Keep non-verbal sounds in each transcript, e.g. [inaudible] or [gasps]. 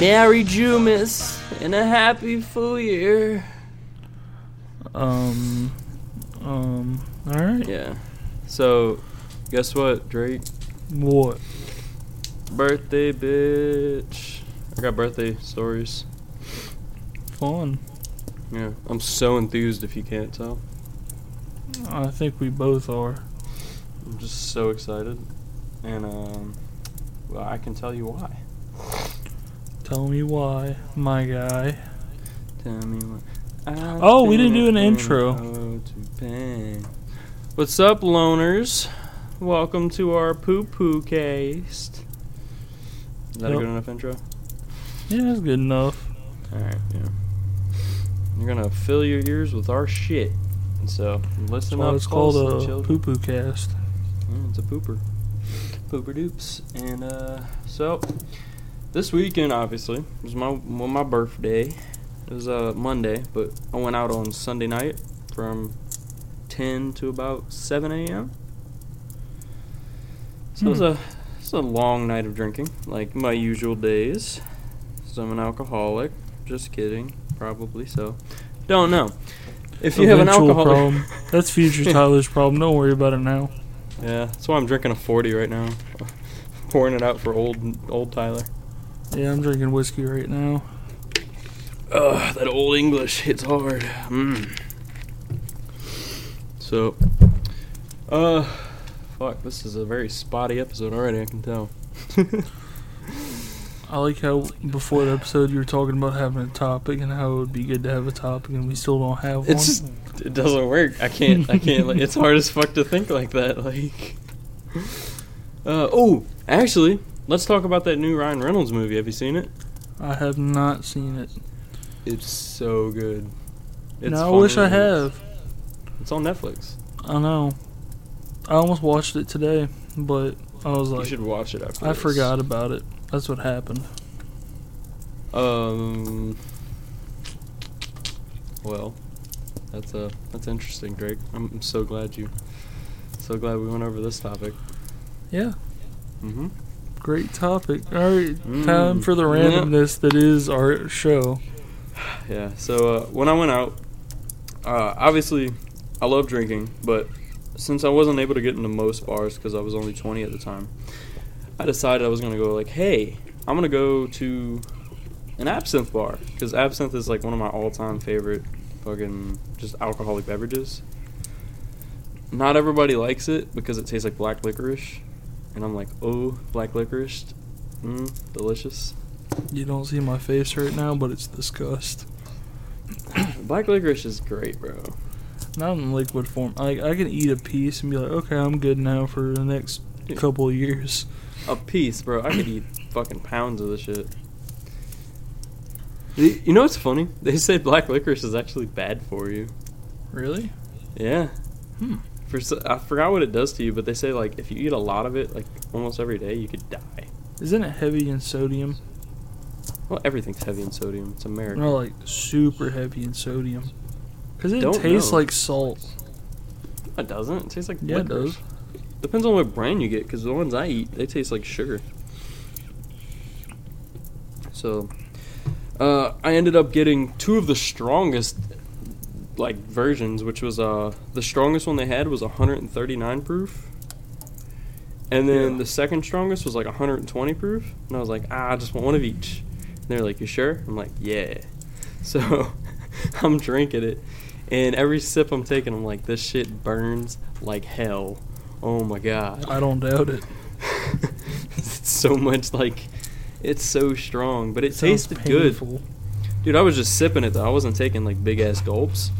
Merry Jumas and a happy full year. Um, um, alright. Yeah. So, guess what, Drake? What? Birthday, bitch. I got birthday stories. Fun. Yeah. I'm so enthused if you can't tell. I think we both are. I'm just so excited. And, um, well, I can tell you why. Tell me why, my guy. Tell me what. I've Oh, we didn't do an intro. to. What's up, loners? Welcome to our poo poo cast. Is that a good enough intro? Yeah, that's good enough. Alright, yeah. You're gonna fill your ears with our shit. And So, That's listen why up, it's called a children. poo poo cast. Yeah, it's a pooper. Pooper doops. And uh so this weekend obviously was my well, my birthday. It was uh Monday, but I went out on Sunday night from ten to about seven AM. So it was Hmm. a it's a long night of drinking, like my usual days. So I'm an alcoholic. Just kidding, probably so. Don't know. If you have an Eventual alcohol problem. [laughs] That's future Tyler's problem. Don't worry about it now. Yeah, that's why I'm drinking a 40 right now. [laughs] Pouring it out for old old Tyler. Yeah, I'm drinking whiskey right now. Ugh, that old English hits hard. Mm. So, uh, fuck, this is a very spotty episode already, I can tell. [laughs] I like how before the episode you were talking about having a topic and how it would be good to have a topic and we still don't have one. Just, it doesn't work. I can't, I can't, like, it's hard as fuck to think like that, like. Uh, oh, actually, let's talk about that new Ryan Reynolds movie. Have you seen it? I have not seen it. It's so good. It's now I wish I have. It's on Netflix. I know. I almost watched it today, but I was like, you should watch it after I this. forgot about it. That's what happened. Um. Well, that's uh that's interesting, Drake. I'm, so glad you, so glad we went over this topic. Yeah, Mm-hmm. great topic. All right, Mm. time for the Yeah. randomness that is our show. Yeah. So uh, when I went out, uh, obviously, I love drinking, but since I wasn't able to get into most bars because I was only 20 at the time, I decided I was gonna go like, hey, I'm gonna go to an absinthe bar because absinthe is like one of my all-time favorite fucking just alcoholic beverages. Not everybody likes it because it tastes like black licorice, and I'm like, oh, black licorice, mm, delicious. You don't see my face right now, but it's disgust. [coughs] Black licorice is great, bro. Not in liquid form. Like I can eat a piece and be like, okay, I'm good now for the next couple years. A piece, bro. I could eat [coughs] fucking pounds of this shit. You know what's funny? They say black licorice is actually bad for you. Really? Yeah. Hmm. For I forgot what it does to you, but they say like if you eat a lot of it, like almost every day, you could die. Isn't it heavy in sodium? Well, everything's heavy in sodium. It's American. No, like super heavy in sodium. Cause it Don't tastes know. like salt. It doesn't. It tastes like Yeah, it licorice. does. Depends on what brand you get, because the ones I eat, they taste like sugar. So, uh, I ended up getting two of the strongest, like versions, which was uh the strongest one they had was 139 proof, and then Yeah. the second strongest was like 120 proof, and I was like, ah, I just want one of each. And they're like, you sure? I'm like, yeah. [laughs] So, [laughs] I'm drinking it, and every sip I'm taking, I'm like, this shit burns like hell. Oh my god. I don't doubt it. [laughs] it's so much like it's so strong, but it Sounds tasted good. Dude, I was just sipping it though. I wasn't taking like big ass gulps.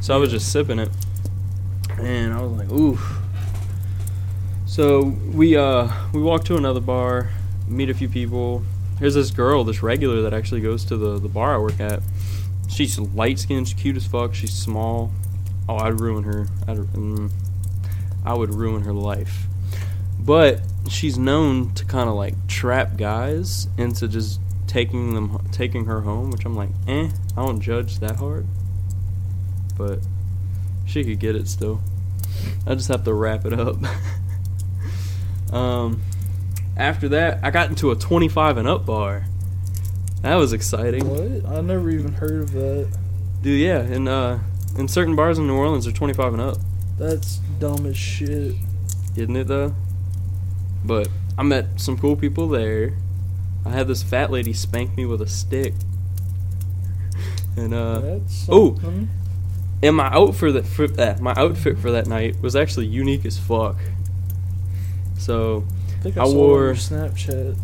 So I was just sipping it. And I was like, ooh. So we uh we walked to another bar, meet a few people. Here's this girl, this regular that actually goes to the, the bar I work at. She's light skinned, she's cute as fuck, she's small. Oh, I'd ruin her. I'd, mm, I would ruin her life. But she's known to kind of like trap guys into just taking them taking her home, which I'm like, eh, I don't judge that hard. but she could get it still. I just have to wrap it up. [laughs] um, after that, I got into a 25 and up bar. That was exciting. What? I never even heard of that. Dude, yeah, in uh, in certain bars in New Orleans, they're 25 and up. That's dumb as shit. isn't it though? But I met some cool people there. I had this fat lady spank me with a stick. [laughs] And uh oh. and my outfit that for that my outfit for that night was actually unique as fuck. So, I I, I wore- Snapchat.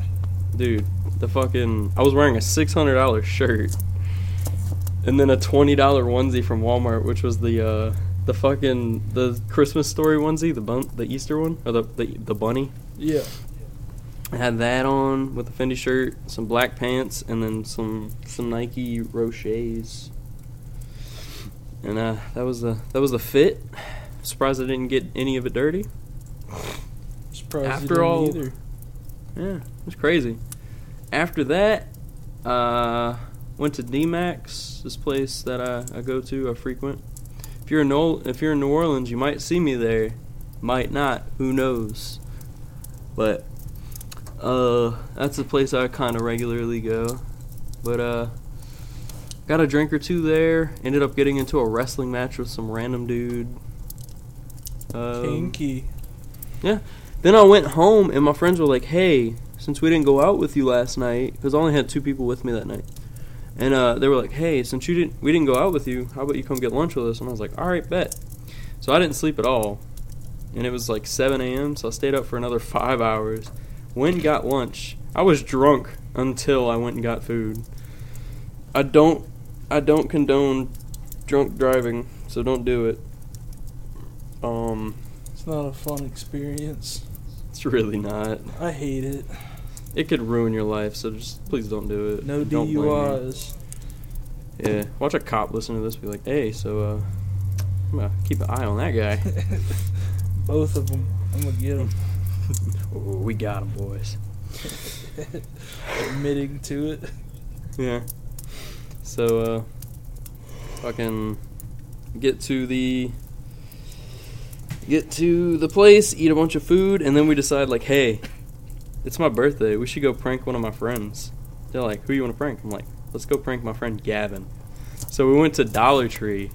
dude, the fucking I was wearing a $600 shirt and then a $20 onesie from Walmart, which was the uh the fucking the Christmas story onesie, the bun, the Easter one or the the, the bunny. Yeah. I had that on with a Fendi shirt, some black pants, and then some some Nike Roshes. And uh, that was the that was the fit. Surprised I didn't get any of it dirty. Surprised After all- either. Yeah, it was crazy. After that, uh, went to D-Max, this place that I, I go to, I frequent. If you're in Nol- if you're in New Orleans, you might see me there, might not, who knows. But uh, that's a place I kind of regularly go. But uh, got a drink or two there. Ended up getting into a wrestling match with some random dude. Um, Kinky. then I went home and my friends were like, "Hey, since we didn't go out with you last night, because I only had two people with me that night, and uh, they were like, "Hey, since you didn't, we didn't go out with you, how about you come get lunch with us?" And I was like, "All right, bet." So I didn't sleep at all, and it was like 7 a.m. So I stayed up for another five hours. Went and got lunch. I was drunk until I went and got food. I don't, I don't condone drunk driving, so don't do it. Um, It's not a fun experience. it's really not. I hate it. It could ruin your life, so just please don't do it. No don't. DUIs. Yeah, watch a cop listen to this, be like, "Hey, so uh, I'm gonna keep an eye on that guy." [laughs] Both of them. I'm gonna get them. [laughs] we got him, boys. [laughs] Admitting to it. Yeah. So uh, fucking get to the get to the place, eat a bunch of food, and then we decide like, "Hey, it's my birthday. We should go prank one of my friends." They're like, "Who you want to prank?" I'm like, "Let's go prank my friend Gavin." So we went to Dollar Tree.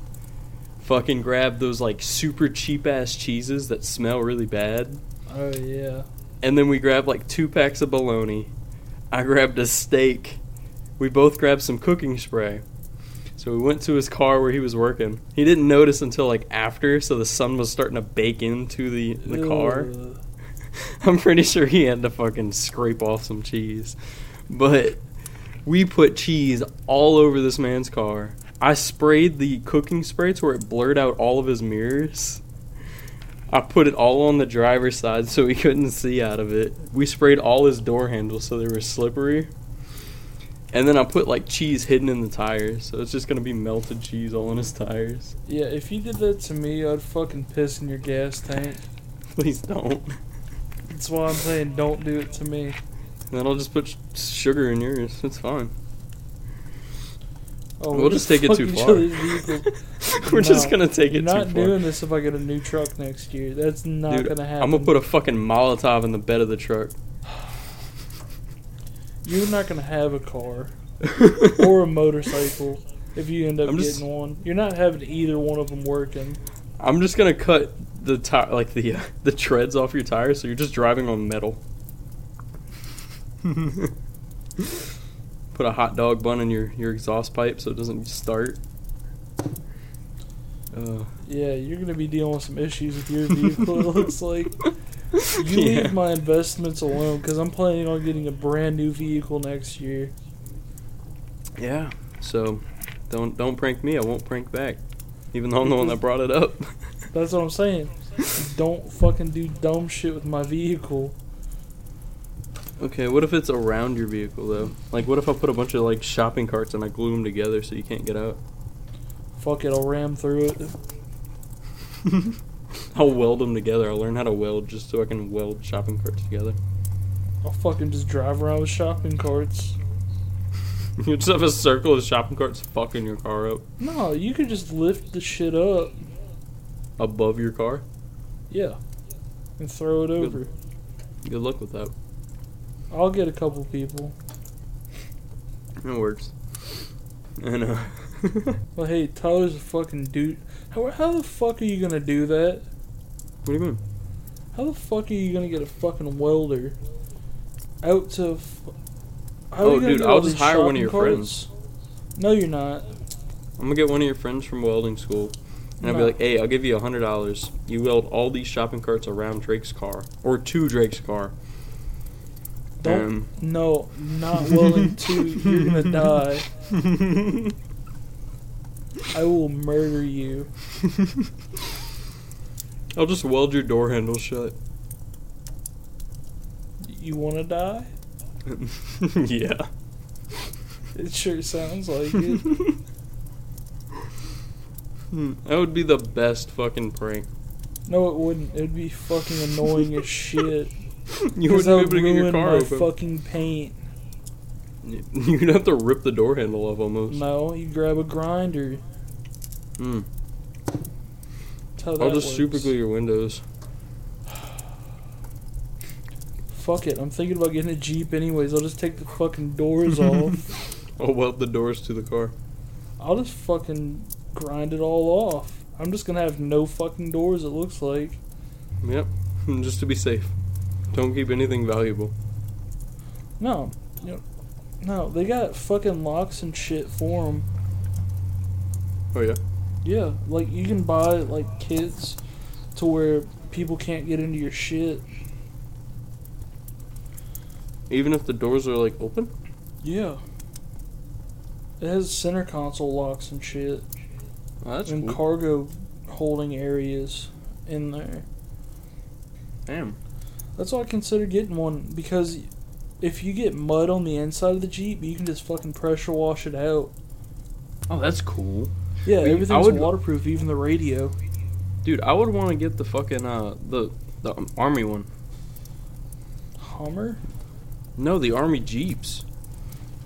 Fucking grabbed those like super cheap ass cheeses that smell really bad. Oh yeah. And then we grabbed like two packs of bologna. I grabbed a steak. We both grabbed some cooking spray. So we went to his car where he was working. He didn't notice until like after, so the sun was starting to bake into the, the car. [laughs] I'm pretty sure he had to fucking scrape off some cheese. But we put cheese all over this man's car. I sprayed the cooking spray to where it blurred out all of his mirrors. I put it all on the driver's side so he couldn't see out of it. We sprayed all his door handles so they were slippery. And then I put like cheese hidden in the tires, so it's just gonna be melted cheese all in his tires. Yeah, if you did that to me, I'd fucking piss in your gas tank. [laughs] Please don't. That's why I'm saying don't do it to me. Then I'll just put sugar in yours. It's fine. Oh, We'll just take it too far. [laughs] We're just gonna take it too far. You're not doing this if I get a new truck next year. That's not Dude, gonna happen. I'm gonna put a fucking Molotov in the bed of the truck. You're not gonna have a car [laughs] or a motorcycle if you end up I'm just- getting one. You're not having either one of them working. I'm just gonna cut the tire, like the uh, the treads off your tires, so you're just driving on metal. [laughs] Put a hot dog bun in your your exhaust pipe so it doesn't start. Uh, Yeah, you're gonna be dealing with some issues with your vehicle. it looks [laughs] like you Yeah. leave my investments alone because I'm planning on getting a brand new vehicle next year. yeah. So, don't don't prank me. I won't prank back, even though I'm the one that brought it up. [laughs] That's what I'm saying. Don't fucking do dumb shit with my vehicle. okay, what if it's around your vehicle though? Like, what if I put a bunch of like shopping carts and I glue them together so you can't get out? Fuck it, I'll ram through it. [laughs] I'll weld them together. I'll learn how to weld just so I can weld shopping carts together. I'll fucking just drive around with shopping carts. [laughs] You just have a circle of shopping carts fucking your car up No, you could just lift the shit up. Above your car. Yeah. And throw it over. Good luck with that. I'll get a couple people. It works. I know. [laughs] Well, hey, Tyler's a fucking dude. How, how the fuck are you gonna do that? what do you mean? How the fuck are you gonna get a fucking welder out to? F- how are Oh, dude, I'll just hire one of your friends. No, you're not. I'm gonna get one of your friends from welding school, and I'll be like, "Hey, I'll give you a hundred dollars. You weld all these shopping carts around Drake's car, or to Drake's car." Don't. No, not willing [laughs] to. You're gonna die. Um, I will murder you. I'll just weld your door handle shut. You wanna die? [laughs] yeah. It sure sounds like it. [laughs] Hmm, That would be the best fucking prank. No, it wouldn't. It'd be fucking annoying as [laughs] shit. You wouldn't be able to get your car my open. fucking paint. You'd have to rip the door handle off almost. No, you grab a grinder. Hmm. That's how that I'll just works. super glue your windows. [sighs] Fuck it. I'm thinking about getting a Jeep anyways. I'll just take the fucking doors [laughs] off. I'll weld the doors to the car. I'll just fucking grind it all off. I'm just gonna have no fucking doors, it looks like. Yep. [laughs] Just to be safe. Don't keep anything valuable. No. Know, no, they got fucking locks and shit for them. Oh yeah. Yeah, like you can buy like kits to where people can't get into your shit. Even if the doors are like open. Yeah. It has center console locks and shit. Oh, that's and cool. cargo holding areas in there. Damn. That's why I consider getting one because if you get mud on the inside of the Jeep, you can just fucking pressure wash it out. Oh, that's cool. Yeah, I everything's would- waterproof, even the radio. Dude, I would want to get the fucking uh the the um, army one. Hummer? No, the army jeeps.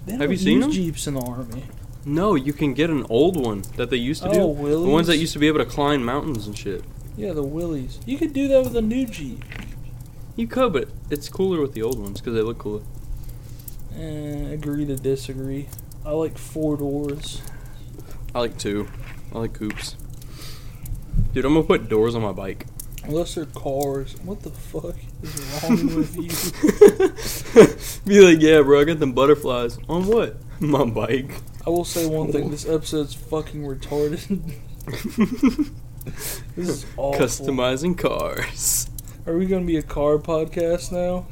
They Have you seen them? Jeeps in the army. No, you can get an old one that they used to do. Oh, The ones that used to be able to climb mountains and shit. Yeah, the Willys. You could do that with a new Jeep. You could, but it's cooler with the old ones because they look cooler. Eh, agree to disagree. I like four doors. I like two. I like coupes. Dude, I'm gonna put doors on my bike. Unless they're cars. What the fuck is wrong with you? [laughs] Be like, yeah, bro, I got them butterflies. On what? [laughs] My bike. I will say one thing. This episode's fucking retarded. [laughs] this is awful. Customizing cars. Are we gonna be a car podcast now?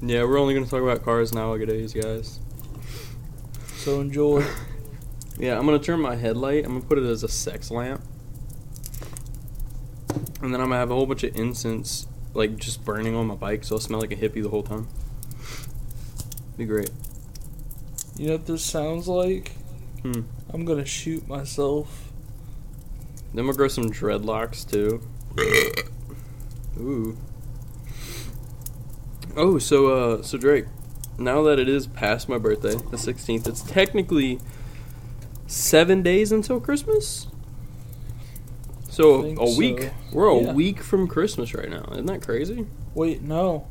Yeah, we're only gonna talk about cars nowadays, guys. So enjoy. [laughs] Yeah, I'm gonna turn my headlight. I'm gonna put it as a sex lamp, and then I'm gonna have a whole bunch of incense, like just burning on my bike, so I'll smell like a hippie the whole time. Be great. You know what this sounds like? Hmm. I'm gonna shoot myself. Then I'm gonna grow some dreadlocks too. Ooh. Oh, so uh, so Drake, now that it is past my birthday, the 16th, it's technically seven days until Christmas. So a so. week. We're a Yeah. week from Christmas right now. Isn't that crazy? Wait, no.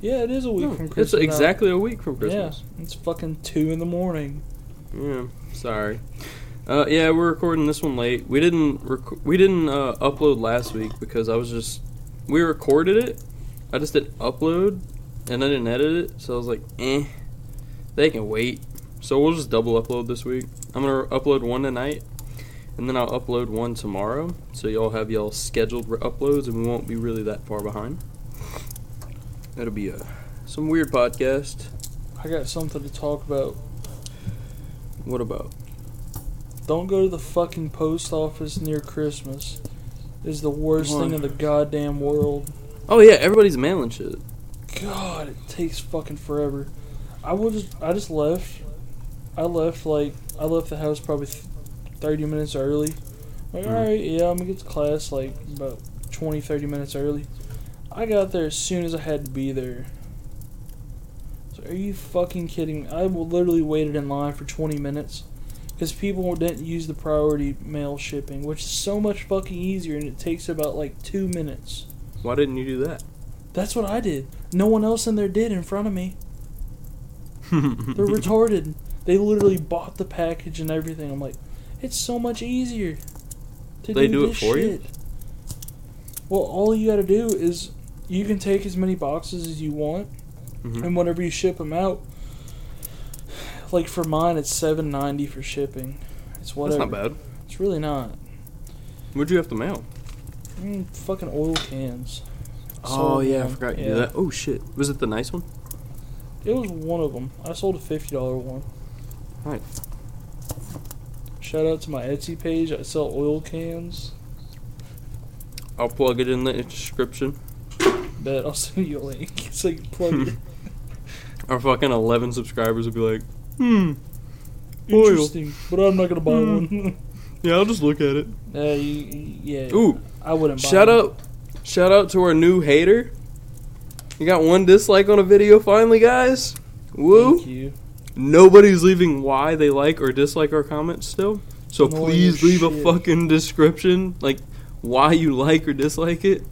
Yeah, it is a week No, from it's Christmas. now. exactly a week from Christmas. Yeah, it's fucking two in the morning. Yeah, sorry. Uh, yeah, we're recording this one late. We didn't rec- we didn't uh, upload last week because I was just we recorded it. I just didn't upload and I didn't edit it, so I was like, eh, they can wait. So we'll just double upload this week. I'm gonna upload one tonight, and then I'll upload one tomorrow. So y'all have y'all scheduled re- uploads, and we won't be really that far behind. That'll be a some weird podcast. I got something to talk about. What about? Don't go to the fucking post office near Christmas. Is the worst thing in the goddamn world. Oh yeah, everybody's mailing shit. God, it takes fucking forever. I was I just left. I left like I left the house probably th- thirty minutes early. Like, Mhm. all right, yeah, I'm gonna get to class like about 20, 30 minutes early. I got there as soon as I had to be there. Are you fucking kidding me? I literally waited in line for 20 minutes because people didn't use the priority mail shipping, which is so much fucking easier and it takes about like two minutes. Why didn't you do that? That's what I did. No one else in there did in front of me. [laughs] They're retarded. They literally bought the package and everything. I'm like, it's so much easier. To They do it this for you? Well, all you got to do is you can take as many boxes as you want, Mhm. and whenever you ship them out, like for mine, it's seven ninety for shipping. It's whatever. That's not bad. It's really not. Where'd you have to mail? Mm, fucking oil cans. Oh Sold yeah, I forgot you Yeah. did that. Oh shit, was it the nice one? It was one of them. I sold a fifty dollar one. Right. Shout out to my Etsy page. I sell oil cans. I'll plug it in the description. Bet I'll [laughs] send you a link so you can plug it. [laughs] Our fucking eleven subscribers would be like, hmm, Oil. Interesting, but I'm not gonna buy Hmm. one. [laughs] [laughs] yeah, I'll just look at it. uh, you, yeah. Ooh, I wouldn't buy. shout one. out, shout out to our new hater. You got one dislike on a video finally, guys. Woo! Thank you. Nobody's leaving why they like or dislike our comments still. So please as leave a fucking description, like why you like or dislike it.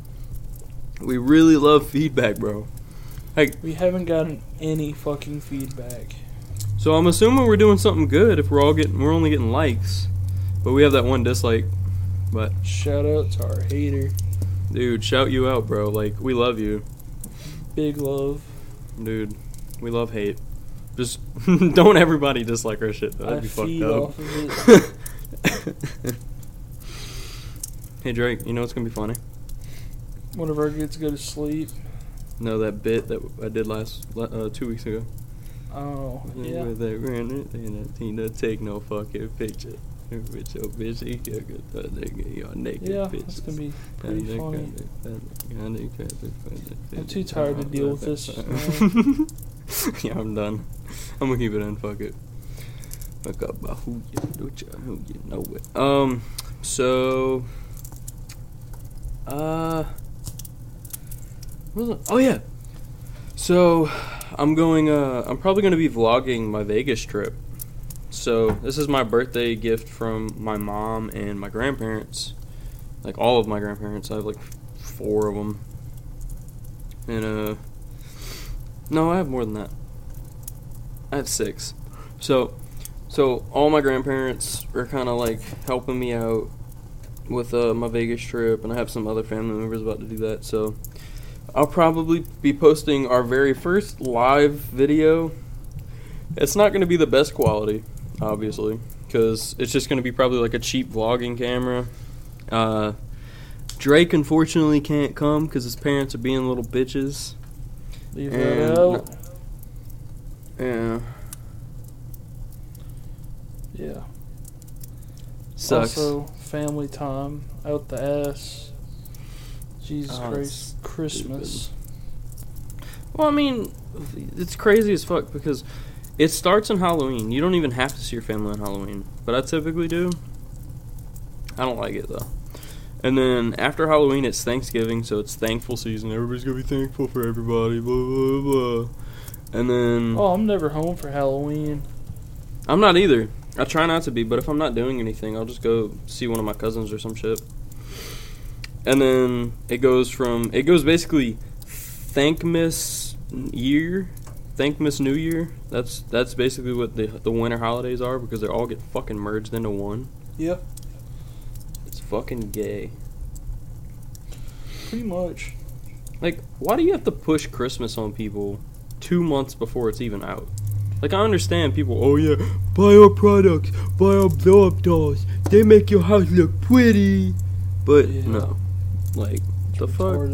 We really love feedback, bro. We haven't gotten any fucking feedback. So I'm assuming we're doing something good if we're all getting we're only getting likes. But we have that one dislike. But Shout out to our hater. dude, shout you out, bro. Like we love you. Big love. Dude. We love hate. Just [laughs] don't everybody dislike our shit. That'd I be fucked of up. it. [laughs] hey Drake, you know what's gonna be funny? Whenever I get to go to sleep. No, that bit that I did last uh, two weeks ago. Oh, yeah. With that granite and a Tina take no fucking picture. With your bitch, can get your naked Yeah, pictures. that's gonna be pretty funny. I'm too tired to deal with this, [laughs] [laughs] yeah, I'm done. I'm gonna keep it in. Fuck it. Fuck up about who you know, ya, who you know it. Um, so, uh, it? Oh yeah. So, I'm going. Uh, I'm probably gonna be vlogging my Vegas trip. So this is my birthday gift from my mom and my grandparents, like all of my grandparents. I have like four of them, and uh, no, I have more than that. I have six. So, so all my grandparents are kind of like helping me out with uh, my Vegas trip, and I have some other family members about to do that. So, I'll probably be posting our very first live video. It's not going to be the best quality, obviously, because it's just going to be probably like a cheap vlogging camera. Uh, Drake unfortunately can't come because his parents are being little bitches. Leave that out. Yeah, Yeah. sucks. Also, family time out the ass. Jesus Oh, Christ, Christmas. Well, I mean, it's crazy as fuck because it starts on Halloween. You don't even have to see your family on Halloween, but I typically do. I don't like it though. And then after Halloween, it's Thanksgiving, so it's thankful season. Everybody's gonna be thankful for everybody. Blah blah blah. And then Oh, I'm never home for Halloween. I'm not either. I try not to be, but if I'm not doing anything, I'll just go see one of my cousins or some shit. And then it goes from it goes basically Thankmas year, Thankmas New Year. That's that's basically what the the winter holidays are because they all get fucking merged into one. Yep, It's fucking gay. pretty much. Like, why do you have to push Christmas on people two months before it's even out? Like, I understand people, oh yeah, buy our products, buy our blow up dolls. They make your house look pretty. But, Yeah. no. Like, the fuck?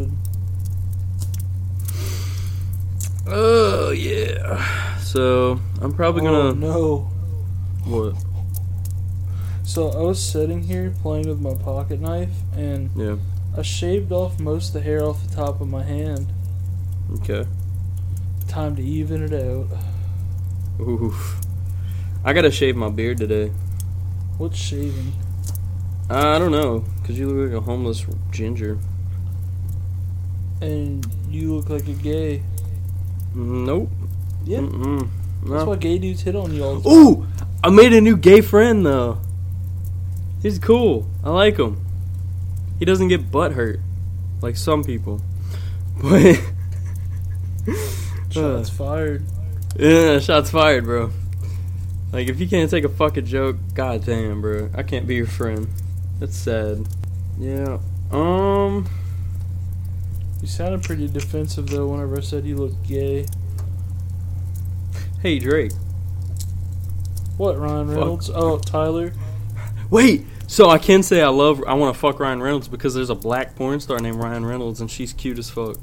Oh, yeah. So, I'm probably Oh, gonna. no. What? So I was sitting here playing with my pocket knife, and Yeah. I shaved off most of the hair off the top of my hand. Okay. Time to even it out. Oof. I gotta shave my beard today. What's shaving? I don't know, because you look like a homeless ginger. And you look like a gay. Nope. Yeah. Mm-mm. That's why gay dudes hit on you all the time. Ooh, I made a new gay friend though. He's cool. I like him. He doesn't get butt hurt like some people. [laughs] But Shots uh. fired. yeah, shots fired, bro. Like if you can't take a fucking joke, goddamn, bro, I can't be your friend. That's sad. Yeah. Um. You sounded pretty defensive though whenever I said you look gay. Hey Drake. What, Ryan Fuck. Reynolds? Oh, Tyler. Wait. So I can say I love. I want to fuck Ryan Reynolds because there's a black porn star named Ryan Reynolds and she's cute as fuck.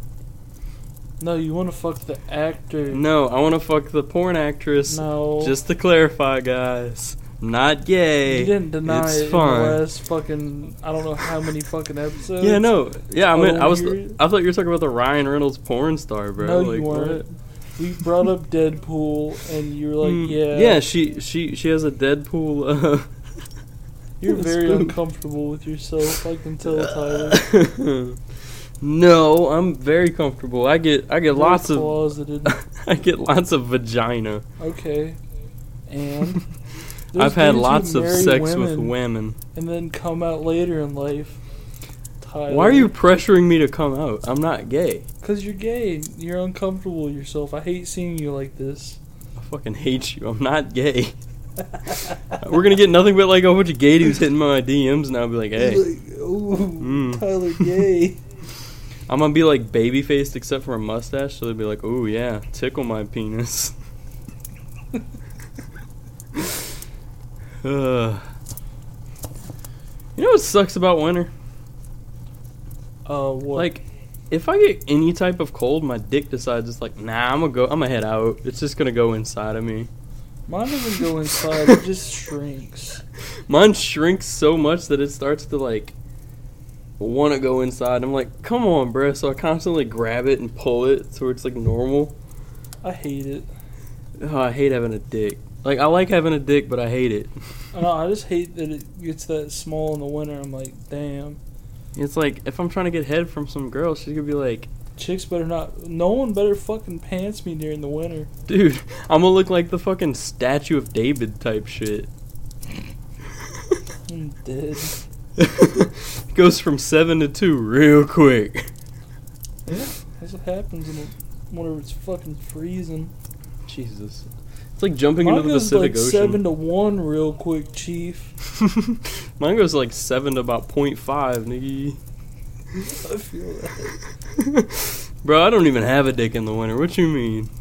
No, you want to fuck the actor. No, I want to fuck the porn actress. No. Just to clarify, guys, not gay. you didn't deny it's it in the last fucking I don't know how many fucking episodes. Yeah, no, yeah. I mean, I was. I thought you were talking about the Ryan Reynolds porn star, bro. No, like, you what? weren't. We brought up Deadpool, and you were like, Mm, "Yeah, yeah. She she she has a Deadpool. Uh, [laughs] you're [laughs] very spoon. uncomfortable with yourself. I can tell, Tyler. [laughs] no, I'm very comfortable. I get I get Very lots of. I get lots of vagina. Okay, and I've had lots of sex with women women. and then come out later in life. Tyler. Why are you pressuring me to come out? I'm not gay. Because you're gay. You're uncomfortable with yourself. I hate seeing you like this. I fucking hate you. I'm not gay. [laughs] We're gonna get nothing but like a bunch of gay dudes hitting my DMs and I'll be like, hey. Like, ooh, Mm. Tyler [laughs] gay. I'm gonna be like baby faced except for a mustache, so they'll be like, oh yeah, tickle my penis. Uh, you know what sucks about winter? Uh, what? Like, if I get any type of cold, my dick decides it's like, nah, I'm gonna go, I'm gonna head out. It's just gonna go inside of me. mine doesn't go inside. it just [laughs] shrinks. Mine shrinks so much that it starts to like want to go inside. I'm like, come on, bruh. So I constantly grab it and pull it so it's like normal. I hate it. Oh, I hate having a dick. Like I like having a dick, but I hate it. I know. I just hate that it gets that small in the winter. I'm like, damn. It's like if I'm trying to get head from some girl, she's gonna be like, Chicks better not. No one better fucking pants me during the winter. dude, [laughs] I'm gonna look like the fucking statue of David type shit. I'm dead. [laughs] Goes from seven to two real quick. Yeah, that's what happens whenever it's fucking freezing. Jesus, it's like jumping Mine into the Pacific like Ocean. seven to one real quick, Chief. [laughs] Mine goes like seven to about 0.5, nigga. I feel that. Bro, I don't even have a dick in the winter. What you mean?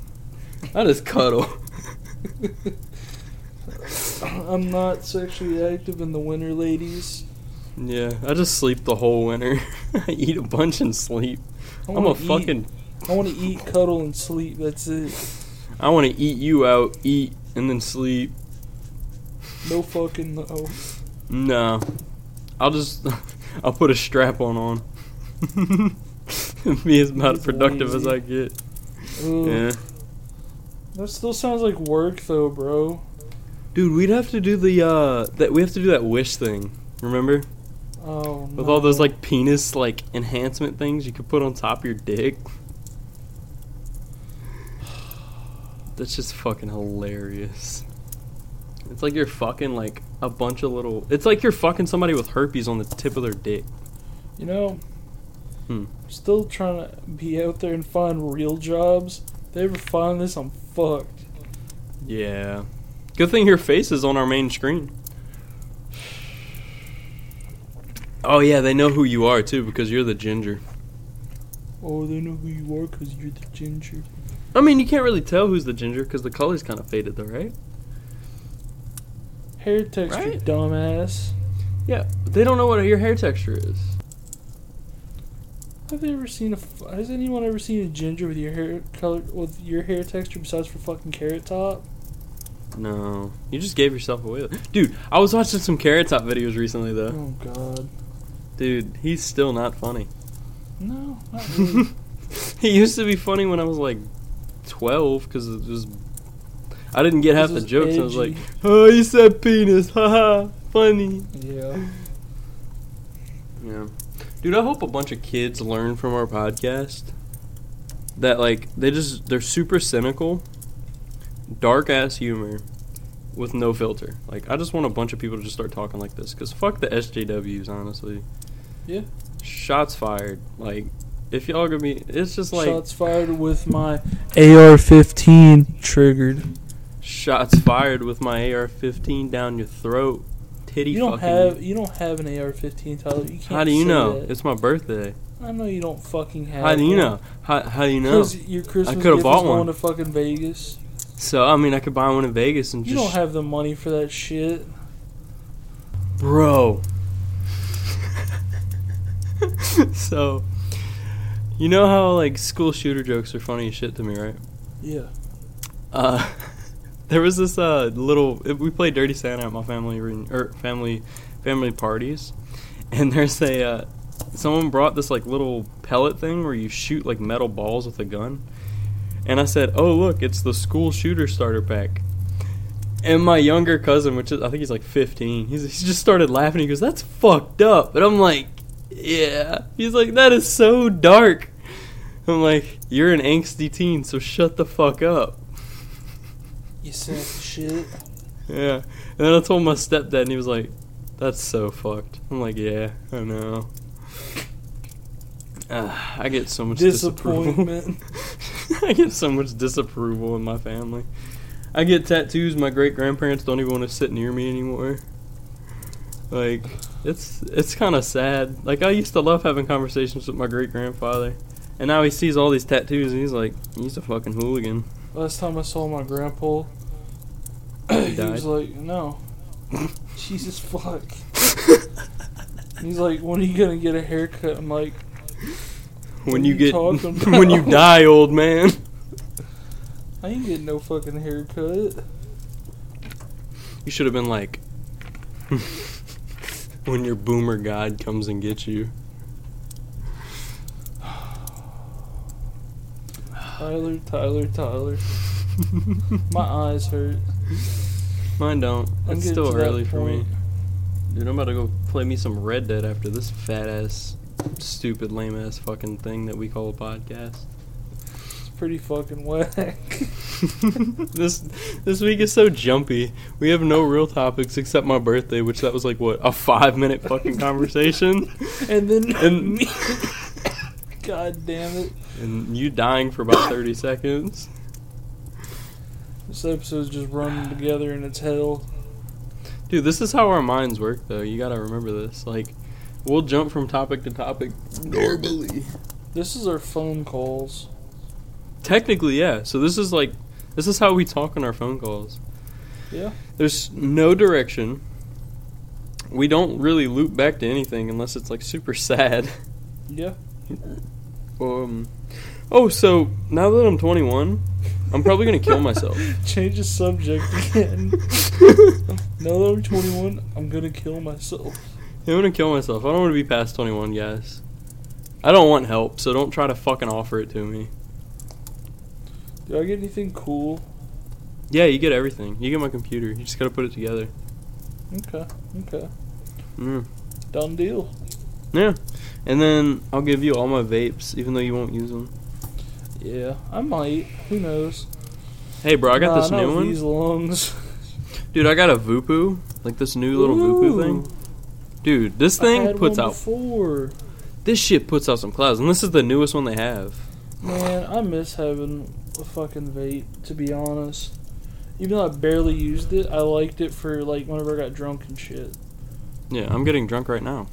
I just cuddle. [laughs] I'm not sexually active in the winter, ladies. Yeah, I just sleep the whole winter. [laughs] I eat a bunch and sleep. I'm a eat- fucking. I want to eat, cuddle, and sleep. That's it. I want to eat you out, eat, and then sleep. No fucking no. No, I'll just. [laughs] I'll put a strap on on. [laughs] Be as He's productive as. I get. Ugh. Yeah, That still sounds like work, though, bro. dude, we'd have to do the uh that we have to do that wish thing. Remember? Oh, With all those like penis like enhancement things you could put on top of your dick. That's just fucking hilarious. It's like you're fucking like a bunch of little. It's like you're fucking somebody with herpes on the tip of their dick. You know, Hmm. Still trying to be out there and find real jobs. If they ever find this, I'm fucked. Yeah. Good thing your face is on our main screen. Oh yeah, they know who you are too because you're the ginger. Oh, they know who you are because you're the ginger. I mean, you can't really tell who's the ginger because the color's kind of faded though, right? Hair texture, Right. dumbass. Yeah, they don't know what your hair texture is. Have they ever seen a? f- Has anyone ever seen a ginger with your hair color with your hair texture besides for fucking carrot top? No, you just gave yourself away, dude. I was watching some Carrot Top videos recently though. Oh God, Dude, he's still not funny. no, not [laughs] really. he used to be funny when I was like twelve because it was. I didn't get half the jokes. I was like, "Oh, you said penis, [laughs] haha, funny." yeah. Yeah, dude. I hope a bunch of kids learn from our podcast. That like they just they're super cynical, dark ass humor with no filter. Like I just want a bunch of people to just start talking like this cuz fuck the SJWs honestly. Yeah. Shots fired. Like if y'all gonna be it's just like Shots fired with my AR-15 triggered. shots fired with my AR-15 down your throat. Titty You don't fucking have you don't have an AR-15, Tyler. You can't. How do you know? that. It's my birthday. I know you don't fucking have. How do you one. know? How, how do you know? Because your Christmas coulda gift bought is going one. to fucking Vegas. So I mean, I could buy one in Vegas and You just don't have the money for that shit. bro. [laughs] [laughs] so, you know how like school shooter jokes are funny as shit to me, right? Yeah. Uh, [laughs] there was this uh little we played Dirty Santa at my family re- or family family parties, and there's a uh, someone brought this like little pellet thing where you shoot like metal balls with a gun, and I said, "Oh look, it's the school shooter starter pack." And my younger cousin, which is I think he's like 15, he's, he just started laughing. He goes, "That's fucked up," but I'm like, "Yeah." He's like, "That is so dark." I'm like, "You're an angsty teen, so shut the fuck up." You of shit. Yeah. And then I told my stepdad, and he was like, "That's so fucked." I'm like, "Yeah, I know." Ah, I get so much disapproval. Disappointment. [laughs] I get so much disapproval in my family. I get tattoos. My great grandparents don't even want to sit near me anymore. Like, it's it's kind of sad. Like, I used to love having conversations with my great grandfather, and now he sees all these tattoos, and he's like, he's a fucking hooligan. Last time I saw my grandpa, [coughs] He he was like, "No, [laughs] Jesus fuck." He's like, "When are you gonna get a haircut?" I'm like, when you you get [laughs] when you die, old man. "I ain't getting no fucking haircut." You should have been like, [laughs] when your boomer god comes and gets you. Tyler, Tyler, Tyler. My eyes hurt. Mine don't. I'm It's still early for me. Dude, I'm about to go play me some Red Dead after this fat ass, stupid, lame ass fucking thing that we call a podcast. Pretty fucking whack. [laughs] this this week is so jumpy. We have no real topics except my birthday, which that was like what a five minute fucking [laughs] conversation, and then [laughs] And- me. God damn it! and you dying for about thirty seconds. This episode's just running together and it's hell. Dude, this is how our minds work, though. You gotta remember this. Like, we'll jump from topic to topic normally. This is our phone calls. Technically, yeah. So this is like, this is how we talk on our phone calls. Yeah. There's no direction. We don't really loop back to anything unless it's like super sad. Yeah. Um. Oh, so now that I'm 21, I'm probably gonna kill myself. [laughs] Change the subject again. [laughs] now that I'm 21, I'm gonna kill myself. I'm gonna kill myself. I don't want to be past 21, guys. I don't want help, so don't try to fucking offer it to me. Do I get anything cool? Yeah, you get everything. You get my computer. You just gotta put it together. Okay. Okay. Mm. Done deal. Yeah. And then I'll give you all my vapes, even though you won't use them. Yeah, I might. Who knows? Hey, bro, I got Nah, this new one. These lungs. [laughs] Dude, I got a VooPoo, like this new little VooPoo thing. Dude, this thing puts out. before. This shit puts out some clouds, and this is the newest one they have. Man, I miss having a fucking vape. To be honest, even though I barely used it, I liked it for like whenever I got drunk and shit. Yeah, I'm getting drunk right now.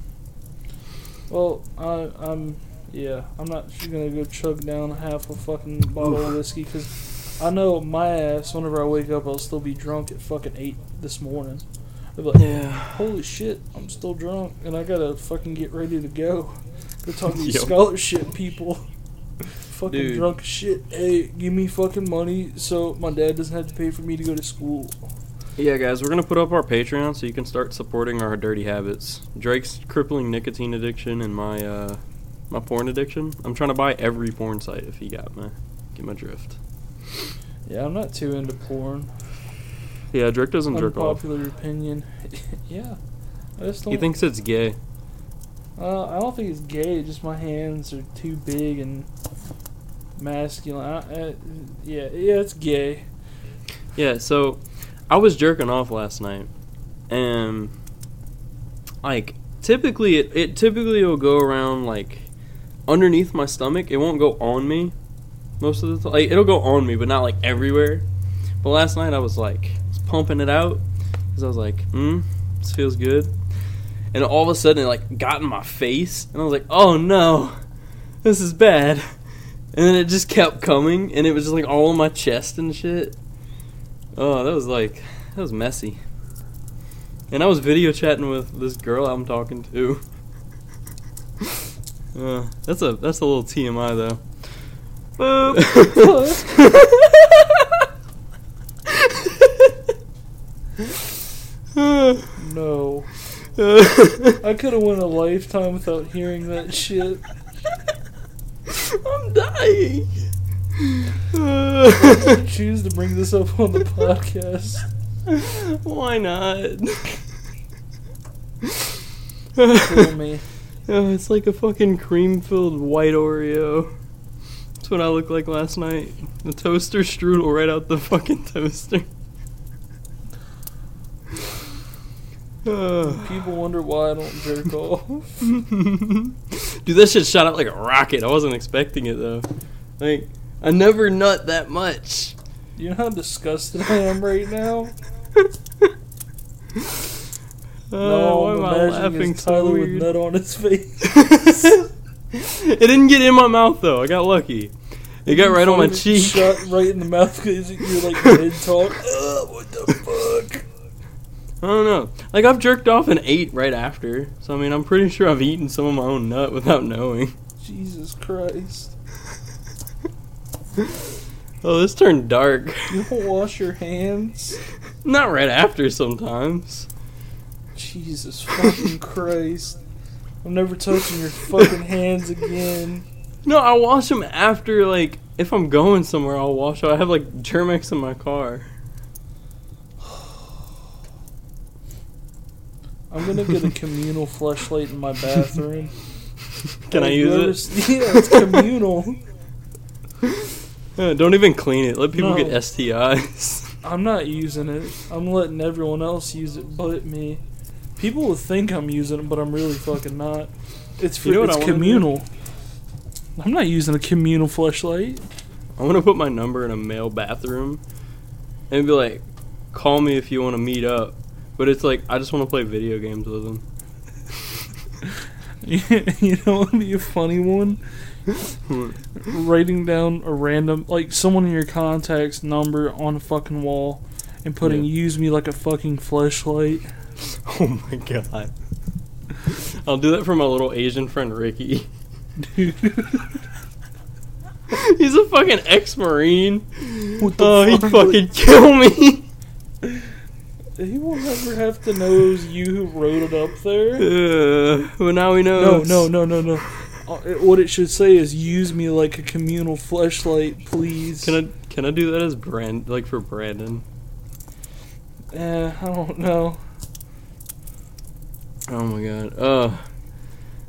Well, I, I'm yeah, I'm not gonna go chug down half a fucking bottle of whiskey because I know my ass. Whenever I wake up, I'll still be drunk at fucking eight this morning. I'll be like, Yeah. holy shit, I'm still drunk and I gotta fucking get ready to go. Go talk to [laughs] these scholarship people. Fucking Dude. drunk as shit. Hey, give me fucking money so my dad doesn't have to pay for me to go to school. Yeah, guys, we're gonna put up our Patreon so you can start supporting our dirty habits. Drake's crippling nicotine addiction and my uh, my porn addiction. I'm trying to buy every porn site if you got my Get my drift. Yeah, I'm not too into porn. Yeah, Drake doesn't jerk off. Unpopular opinion. [laughs] yeah. I just don't He thinks it's gay. Uh, I don't think it's gay. Just my hands are too big and masculine. I, yeah, yeah, it's gay. Yeah, so I was jerking off last night, and like typically it, it typically will go around like underneath my stomach. It won't go on me most of the time. Like it'll go on me, but not like everywhere. But last night I was like was pumping it out because I was like, hmm, this feels good. And all of a sudden it like got in my face, and I was like, oh no, this is bad. And then it just kept coming, and it was just like all on my chest and shit. Oh, that was like that was messy. And I was video chatting with this girl I'm talking to. [laughs] Uh, that's a that's a little TMI though. [laughs] [laughs] No. [laughs] I could have went a lifetime without hearing that shit. I'm dying. Choose to bring this up on the podcast. Why not? Kill me. [laughs] Oh, it's like a fucking cream filled white Oreo. That's what I looked like last night. The toaster strudel right out the fucking toaster. [sighs] People wonder why I don't jerk off. [laughs] Dude, that shit shot out like a rocket. I wasn't expecting it though. Like, I never nut that much. You know how disgusted I am right now? [laughs] Oh, why I'm imagining laughing it's so Tyler with nut on his [laughs] face. it didn't get in my mouth though. I got lucky. It got right on my Fucking cheek. Shot right in the mouth because you're like mid talk. Ugh, what the fuck? I don't know. Like I've jerked off and ate right after. So I mean, I'm pretty sure I've eaten some of my own nut without knowing. Jesus Christ. Oh, this turned dark. You don't wash your hands? Not right after sometimes. Jesus fucking Christ. I'm never touching your fucking hands again. No, I wash them after like if I'm going somewhere, I'll wash. I have like Germ-X in my car. I'm gonna get a communal flashlight in my bathroom. [laughs] Can I use it? [laughs] Yeah, it's communal. [laughs] Uh, don't even clean it. Let people No. get STIs. I'm not using it. I'm letting everyone else use it but me. People will think I'm using it, but I'm really fucking not. It's for You know what it's wanna do? communal. I'm not using a communal flashlight. I want to put my number in a male bathroom and be like, call me if you want to meet up. But it's like I just want to play video games with them. [laughs] you know what would be a funny one? [laughs] Writing down a random like someone in your contacts number on a fucking wall and putting Yeah. use me like a fucking flashlight. [laughs] oh my god. I'll do that for my little Asian friend Ricky. Dude. He's a fucking ex-marine. What the Oh, he'd fucking kill me. He will never have to know it was you who wrote it up there. Uh, well, now he No, knows. no, no, no, no. Uh, it- what it should say is use me like a communal flashlight, please. Can I can I do that as brand like for Brandon? Eh, I don't know. Oh my god. Uh,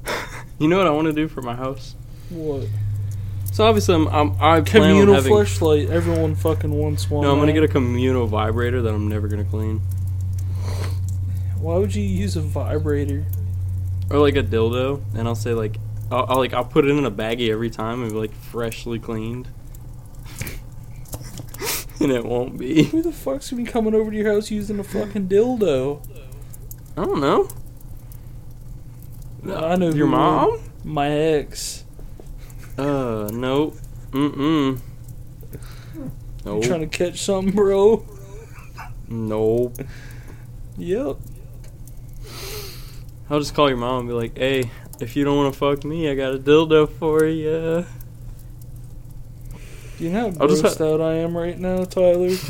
[laughs] you know what I want to do for my house? What? So obviously I'm, I'm I plan on Communal having. flashlight. Everyone fucking wants one. No, I'm gonna get a communal vibrator that I'm never gonna clean, Why would you use a vibrator? or like a dildo, and I'll say like, I'll, I'll like I'll put it in a baggie every time and be like freshly cleaned, [laughs] and it won't be. Who the fuck's gonna be coming over to your house using a fucking dildo? I don't know. I know your who mom. My ex. Uh, nope. Mm-mm. You Nope. trying to catch something, bro? Nope. Yep. I'll just call your mom and be like, hey, if you don't want to fuck me, I got a dildo for you. Do you know how I'll grossed ha- out I am right now, Tyler? [laughs] this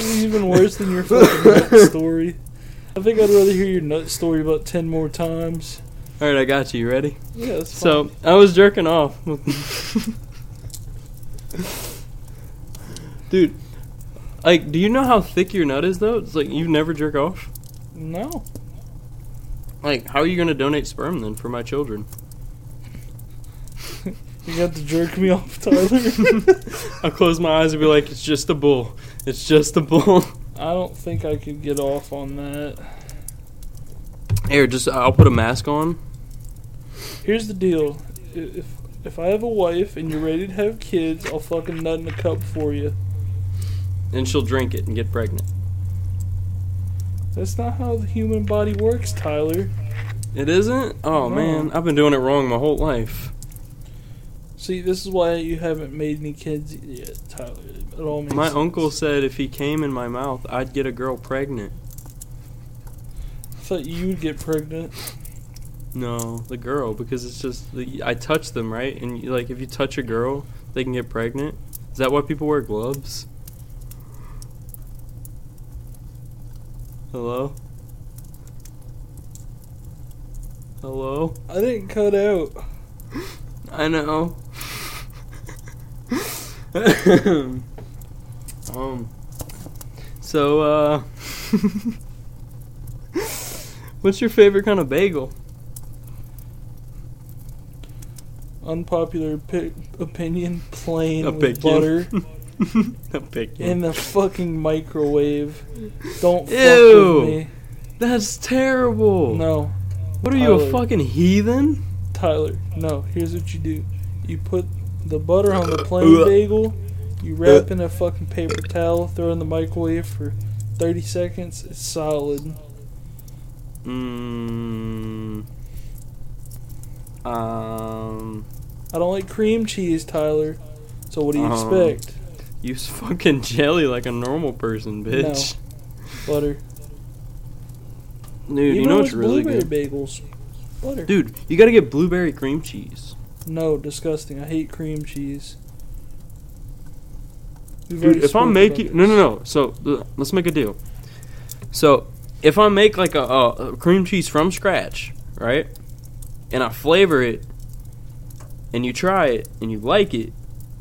is even worse than your fucking nut [laughs] story. I think I'd rather hear your nut story about ten more times. Alright, I got you. You ready? Yeah, that's So. I was jerking off. [laughs] Dude, like, do you know how thick your nut is, though? It's like, you never jerk off? No. Like, how are you going to donate sperm then for my children? [laughs] You got to jerk me off, Tyler. [laughs] I'll close my eyes and be like, it's just a bull. It's just a bull. [laughs] I don't think I could get off on that. Here, just I'll put a mask on. Here's the deal: if if I have a wife and you're ready to have kids, I'll fucking nut in a cup for you. and she'll drink it and get pregnant. That's not how the human body works, Tyler. It isn't? Oh No. man, I've been doing it wrong my whole life. See, this is why you haven't made any kids yet, Tyler. It all makes My sense. uncle said if he came in my mouth, I'd get a girl pregnant. I thought you would get pregnant. No, the girl, because it's just the, I touch them right, and you, like if you touch a girl, they can get pregnant. Is that why people wear gloves? Hello. Hello. I didn't cut out. I know. um. So, uh. what's your favorite kind of bagel? Unpopular pi- opinion: plain A with bacon. butter [laughs] [laughs] A in the fucking microwave. Don't fuck Ew. with me. That's terrible. No, What are you, a fucking heathen? Tyler. No. Here's what you do: you put the butter on the plain bagel. You wrap in a fucking paper towel, throw in the microwave for 30 seconds. It's solid. Mmm. Um. I don't like cream cheese, Tyler. So what do you Um, expect? Use fucking jelly like a normal person, bitch. Butter. Dude, Even you know what's with really blueberry good? bagels. Butter. Dude, you gotta get blueberry cream cheese. No, disgusting. I hate cream cheese. We've Dude, if I'm making no no no, so let's make a deal. So if I make like a, a cream cheese from scratch, right, and I flavor it, and you try it and you like it,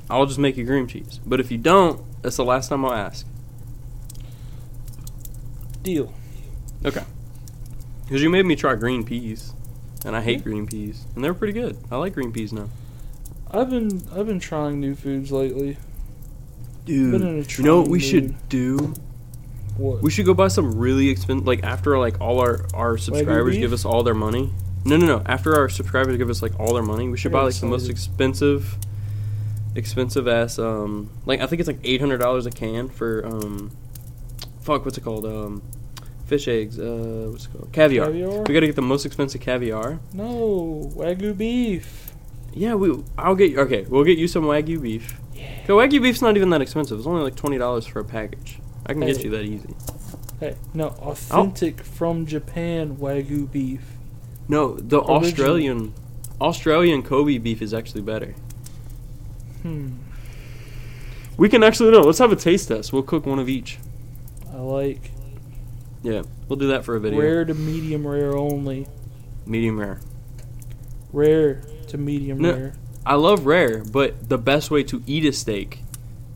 I'll just make you cream cheese. But if you don't, that's the last time I'll ask. Deal. Okay. Because you made me try green peas, and I hate green peas, and they're pretty good. I like green peas now. I've been I've been trying new foods lately. Dude, Been in a you know what we mood. should do? What? We should go buy some really expensive. Like after like all our our subscribers give us all their money. No, no, no. After our subscribers give us like all their money, we should buy like the most expensive, expensive ass. Um, like I think it's like eight hundred dollars a can for um, fuck, what's it called? Um, fish eggs. Uh, what's it called? Caviar. Caviar? We gotta get the most expensive caviar. No, wagyu beef. Yeah, we. I'll get. You. Okay, we'll get you some wagyu beef. Yeah. Wagyu beef's not even that expensive. It's only like twenty dollars for a package. I can get you that easy. Hey, no, authentic from Japan wagyu beef. No, the Original. Australian Australian Kobe beef is actually better. Hmm. We can actually no. Let's have a taste test. We'll cook one of each. I like Yeah, we'll do that for a video. rare to medium rare only. Medium rare. Rare to medium No. rare. I love rare, but the best way to eat a steak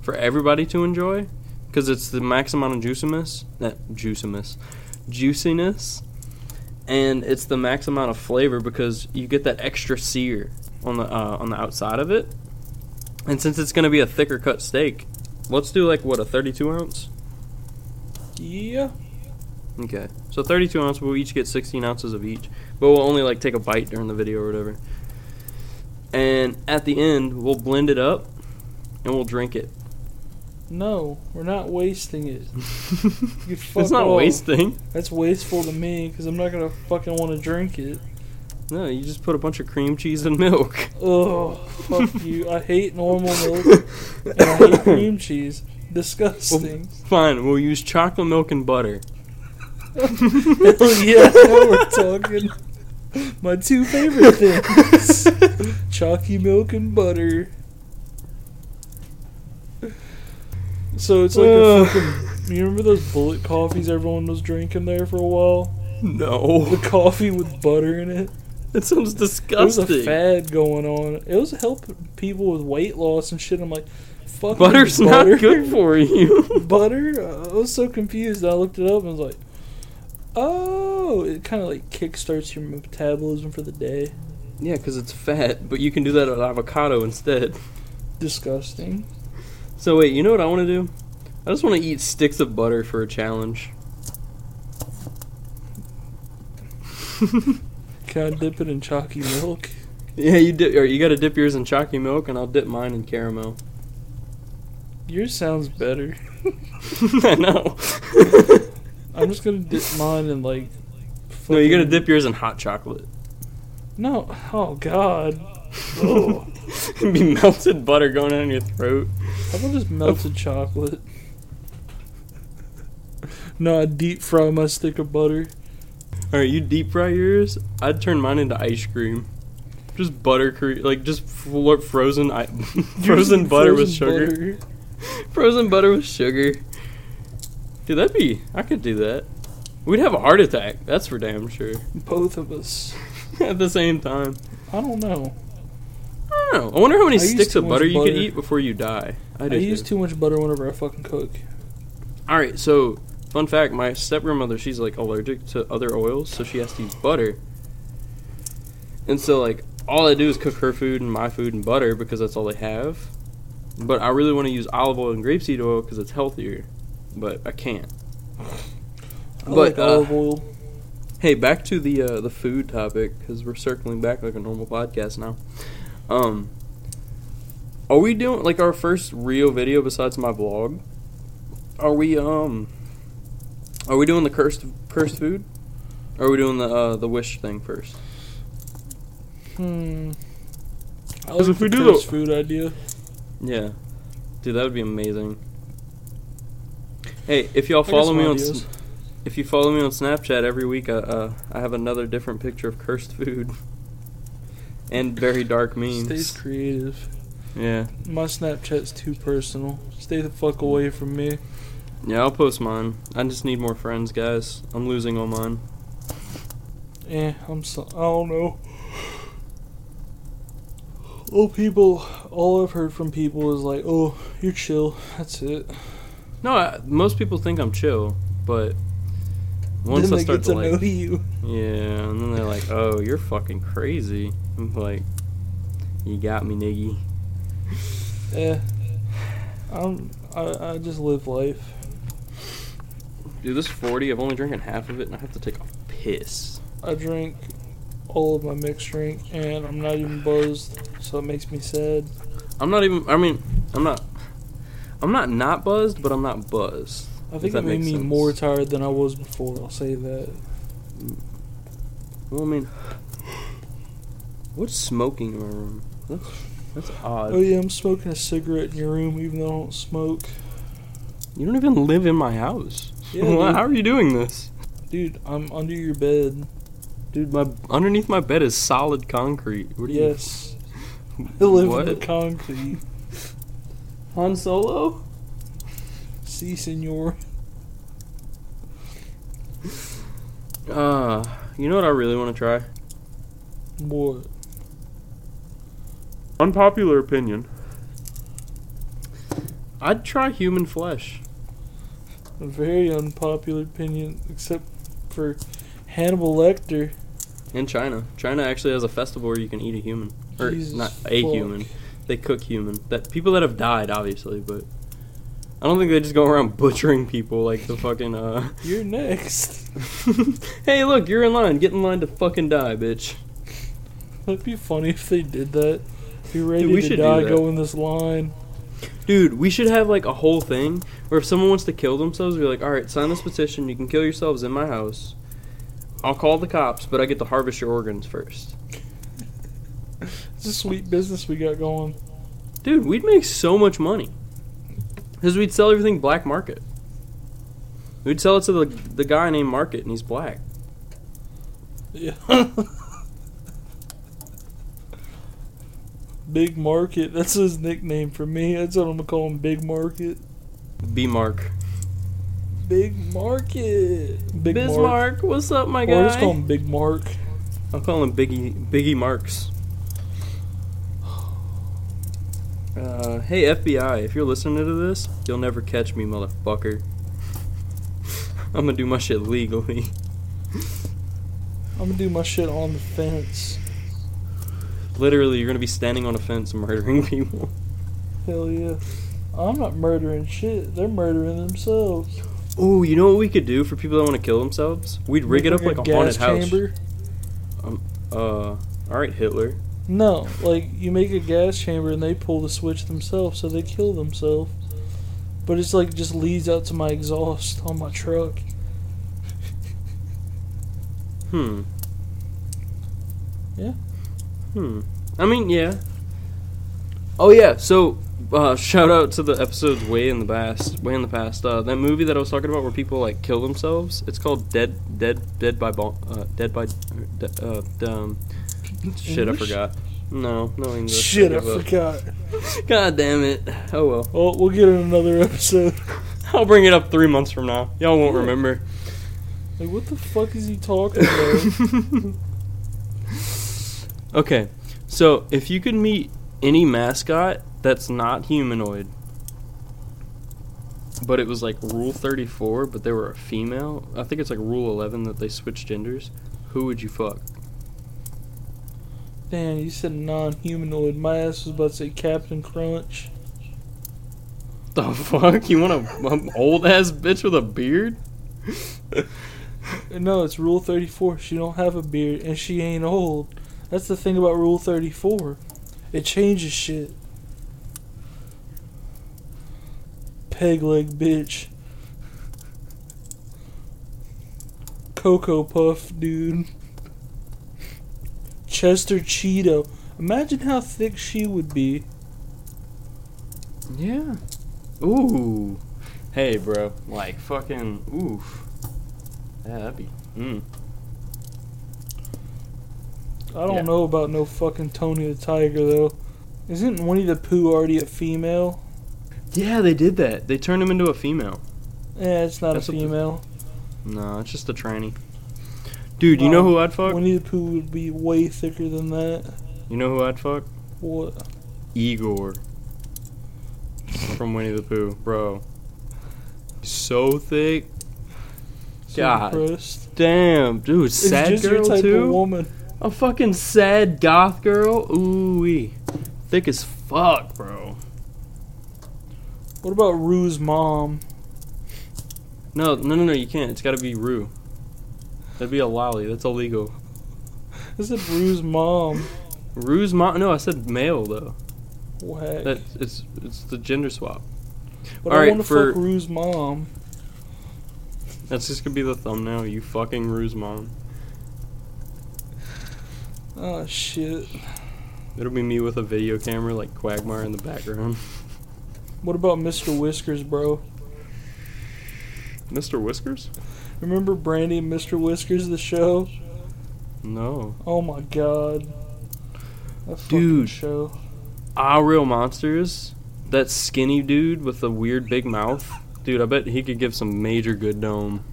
for everybody to enjoy, because it's the max amount of juiciness, that juiciness, juiciness, and it's the max amount of flavor because you get that extra sear on the uh, on the outside of it. And since it's gonna be a thicker cut steak, let's do like what a 32 ounce. Yeah. Okay, so 32 ounce. We'll each get 16 ounces of each, but we'll only like take a bite during the video or whatever. And at the end, we'll blend it up, and we'll drink it. No, we're not wasting it. [laughs] It's not off. wasting. That's wasteful to me because I'm not gonna fucking want to drink it. No, you just put a bunch of cream cheese and milk. Oh, fuck you. I hate normal milk and I hate [laughs] cream cheese. Disgusting. Fine, we'll use chocolate milk and butter. Hell yeah, [laughs] now we're talking. My two favorite things: chalky milk and butter. So it's like a fucking. You remember those bullet coffees everyone was drinking there for a while? No, The coffee with butter in it. [laughs] that sounds disgusting. There was a fad going on. It was helping people with weight loss and shit. I'm like, fuck. Butter's butter? not good for you. [laughs] butter? I was so confused. I looked it up and I was like, oh, it kind of like kickstarts your metabolism for the day. Yeah, because it's fat, but you can do that with avocado instead. Disgusting. So wait, you know what I want to do? I just want to eat sticks of butter for a challenge. [laughs] Can I dip it in chalky milk? Yeah, you dip, or you got to dip yours in chalky milk, and I'll dip mine in caramel. Yours sounds better. [laughs] I know. [laughs] I'm just gonna dip mine in like. no, you got to dip yours in hot chocolate. No. Oh God. Oh. [laughs] It'd be melted butter going down your throat. How about just melted chocolate? No, I deep fry my stick of butter. All right, you deep fry yours. I'd turn mine into ice cream. Just butter, cre- like just flo- frozen, I- [laughs] frozen [laughs] butter with sugar. butter. [laughs] Frozen butter with sugar. Dude, that'd be. I could do that. We'd have a heart attack. That's for damn sure. Both of us. At the same time. I don't know. I don't know. I wonder how many I sticks of much butter you could eat before you die. I, I use too. too much butter whenever I fucking cook. All right, so fun fact: my step grandmother, she's like allergic to other oils, so she has to use butter. And so, like, all I do is cook her food and my food and butter because that's all they have. But I really want to use olive oil and grapeseed oil because it's healthier, but I can't. I But, like uh, olive oil. Hey, back to the uh, the food topic because we're circling back like a normal podcast now. Um, are we doing like our first real video besides my vlog? Are we um? Are we doing the cursed cursed food? Or are we doing the uh, the wish thing first? Hmm. I 'Cause like if we do the- cursed food idea. Yeah, dude, that would be amazing. Hey, if y'all I follow some me on. S- if you follow me on Snapchat every week, I, uh, I have another different picture of cursed food [laughs] and very dark memes. Stays creative. Yeah. My Snapchat's too personal. Stay the fuck away from me. Yeah, I'll post mine. I just need more friends, guys. I'm losing on mine. Eh, I'm so. I don't know. [sighs] Oh, people. All I've heard from people is like, "Oh, you're chill." That's it. No, I, most people think I'm chill, but once then I they start get to to like, know you. yeah, and then they're like, "Oh, you're fucking crazy." I'm like, "You got me, niggy." Eh. I'm. I, I just live life. Dude, this 40, I've only drinking half of it, and I have to take a piss. I drink all of my mixed drink, and I'm not even buzzed, so it makes me sad. I'm not even. I mean, I'm not. I'm not not buzzed, but I'm not buzzed. I think that it made me sense. more tired than I was before. I'll say that. Well, I mean, what's smoking in my room? That's that's odd. Oh yeah, I'm smoking a cigarette in your room, even though I don't smoke. You don't even live in my house. Yeah, [laughs] Why- How are you doing this? Dude, I'm under your bed. Dude, my underneath my bed is solid concrete. What do you Yes, [laughs] I live What? in the concrete. [laughs] Han Solo? See, senor. Uh, you know what I really want to try? What? Unpopular opinion. I'd try human flesh. A very unpopular opinion, except for Hannibal Lecter. In China. China actually has a festival where you can eat a human. Or Jesus not a fuck. human. They cook human. That people that have died, obviously, but I don't think they just go around [laughs] butchering people like the fucking uh [laughs] You're next. [laughs] Hey look, you're in line. Get in line to fucking die, bitch. It'd be funny if they did that. If you're ready Dude, we to should do die, that. go in this line. Dude, we should have like a whole thing where if someone wants to kill themselves, we're like, all right, sign this petition. You can kill yourselves in my house. I'll call the cops, but I get to harvest your organs first. It's a sweet business we got going. Dude, we'd make so much money. Because we'd sell everything black market. We'd sell it to the, the guy named Market, and he's black. Yeah. [laughs] Big Market. That's his nickname for me. That's what I'm gonna call him. Big Market. B Mark. Big Market. Big Mark. Bismarck, what's up, my Or just guy? call him Big Mark. I'll call him Biggie Biggie Marks. Uh, hey FBI, if you're listening to this, you'll never catch me, motherfucker. [laughs] I'm gonna do my shit legally. I'm gonna do my shit on the fence. Literally, you're gonna be standing on a fence murdering [laughs] people. Hell yeah. I'm not murdering shit. They're murdering themselves. Ooh, you know what we could do for people that want to kill themselves? We'd rig it up like a, haunted gas house. chamber. Uh, all right, Hitler. No, like you make a gas chamber and they pull the switch themselves, so they kill themselves. But it's like just leads out to my exhaust on my truck. Hmm. Yeah. Hmm. I mean, yeah. Oh yeah. So, uh, shout out to the episodes way in the past. Way in the past. Uh, that movie that I was talking about where people like kill themselves. It's called Dead, Dead, Dead by Ball. Uh, Dead by. Uh, uh, um, shit, I forgot. No, no English. Shit, I up. forgot. [laughs] God damn it. Oh well. Well, we'll get in another episode. [laughs] I'll bring it up three months from now. Y'all won't Yeah. remember. Like, what the fuck is he talking about? [laughs] okay, so if you could meet any mascot that's not humanoid, but it was like Rule 34, but they were a female, I think it's like Rule 11 that they switched genders, who would you fuck? Damn, you said non-humanoid. My ass was about to say Captain Crunch. The fuck? You want a old ass bitch with a beard? [laughs] No, it's Rule 34. She don't have a beard and she ain't old. That's the thing about Rule 34. It changes shit. Peg leg bitch. Cocoa Puff, dude. Chester Cheeto. Imagine how thick she would be. Yeah. Ooh. Hey, bro. Like, fucking, oof. Yeah, that'd be, mm. I don't Yeah. know about no fucking Tony the Tiger though. Isn't Winnie the Pooh already a female? Yeah, they did that. They turned him into a female. Yeah, it's not That's a female. No, it's just a tranny. Dude, you know um, who I'd fuck? Winnie the Pooh would be way thicker than that. You know who I'd fuck? What? Eeyore. From Winnie the Pooh, bro. So thick. So God. impressed. Damn, dude, It's sad girl too. woman. A fucking sad goth girl. Ooh wee, thick as fuck, bro. What about Roo's mom? No, no, no, no. You can't. It's got to be Roo. That'd be a lolly. That's illegal. I said Roo's mom. Roo's mom. No, I said male though. Whack. That it's it's the gender swap. but I alright, want to for- fuck Roo's mom. That's just gonna be the thumbnail. You fucking Roo's mom. Oh shit. It'll be me with a video camera like Quagmire in the background. [laughs] What about Mr. Whiskers, bro? Mr. Whiskers? Remember Brandy and Mr. Whiskers, the show? No. Oh my god. That Dude. show. Ah, real monsters. That skinny dude with the weird big mouth. Dude, I bet he could give some major good dome.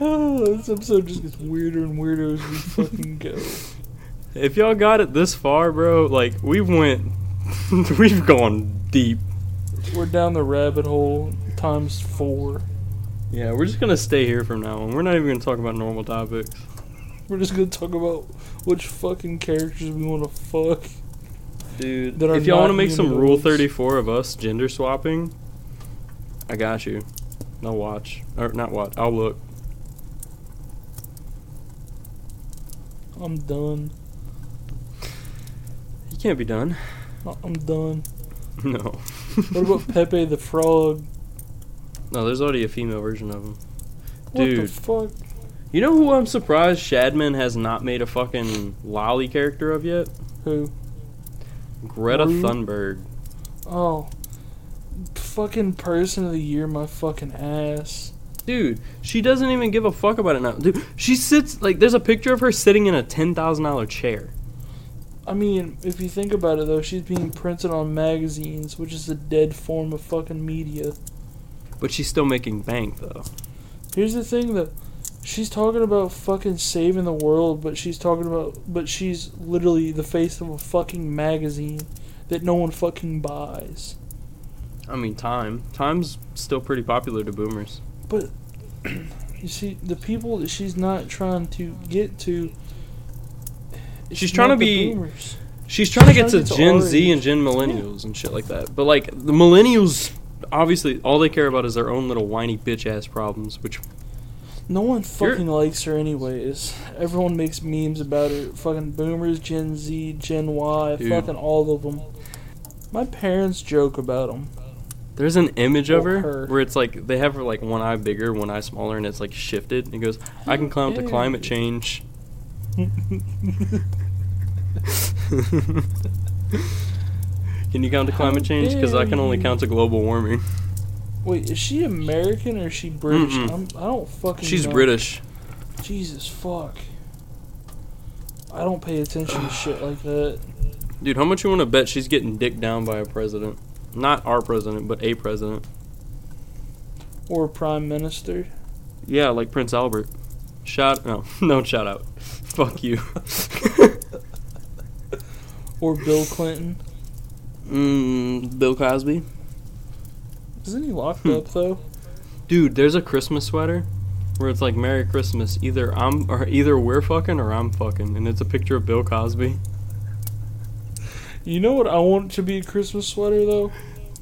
Oh, [sighs] this episode just gets weirder and weirder as we fucking go. [laughs] If y'all got it this far, bro, like we went, [laughs] we've gone deep. We're down the rabbit hole times four. Yeah, we're just gonna stay here from now on. We're not even gonna talk about normal topics. We're just gonna talk about which fucking characters we want to fuck. Dude, That are if y'all want to make some Rule 34 of us gender swapping, I got you. I'll watch. Or not watch. I'll look. I'm done. You can't be done. I- I'm done. [laughs] No. What about Pepe the Frog? no, there's already a female version of him. What the Dude. fuck? You know who I'm surprised Shadman has not made a fucking lolly character of yet? Who? Greta? Thunberg. Oh. Fucking person of the year, my fucking ass. Dude, she doesn't even give a fuck about it now. Dude, she sits like there's a picture of her sitting in a ten thousand dollar chair. I mean, if you think about it though, she's being printed on magazines, which is a dead form of fucking media. But she's still making bank though. Here's the thing though. She's talking about fucking saving the world, but she's talking about but she's literally the face of a fucking magazine that no one fucking buys. I mean, Time. Time's still pretty popular to boomers. But [clears throat] you see, the people that she's not trying to get to she's trying to be boomers. she's trying to get trying to to Gen our Z and Gen Millennials and shit like that. But like the Millennials, obviously, all they care about is their own little whiny bitch ass problems. Which No one fucking likes her anyways. Everyone makes memes about her. Fucking boomers, Gen Z, Gen Y, Dude. fucking all of them. My parents joke about them. There's an image of her, her. where it's like they have her like one eye bigger, one eye smaller, and it's like shifted. And it goes, I can count to climate change. [laughs] can you count to climate change? Because I can only count to global warming. Wait, is she American or is she British? I'm, I don't fucking. She's know. British. Jesus fuck. I don't pay attention to shit like that. Dude, how much you want to bet she's getting dicked down by a president? Not our president, but a president. Or prime minister. Yeah, like Prince Albert. Shout no, [laughs] no shout out. [laughs] Fuck you. [laughs] Or Bill Clinton. mm, Bill Cosby. Isn't he locked Hmm. up though? Dude, there's a Christmas sweater where it's like Merry Christmas. Either I'm or either we're fucking or I'm fucking, and it's a picture of Bill Cosby. You know what I want to be a Christmas sweater though?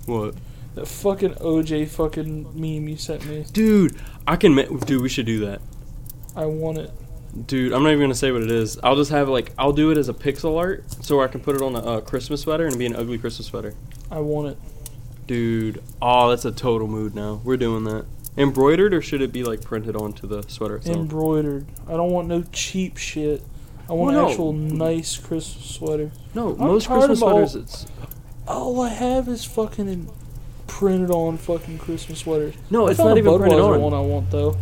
What? That fucking OJ fucking meme you sent me. Dude, I can. Ma- Dude, we should do that. I want it. Dude, I'm not even gonna say what it is. I'll just have like I'll do it as a pixel art, so I can put it on a uh, Christmas sweater and be an ugly Christmas sweater. I want it. Dude, oh, that's a total mood now. We're doing that. Embroidered or should it be like printed onto the sweater itself? Embroidered. I don't want no cheap shit. I want Well, an no. actual nice Christmas sweater. no, I'm most Christmas of all- sweaters it's All I have is fucking in- printed on fucking Christmas sweaters. no, I it's not a even printed Budweiser on. one I want though.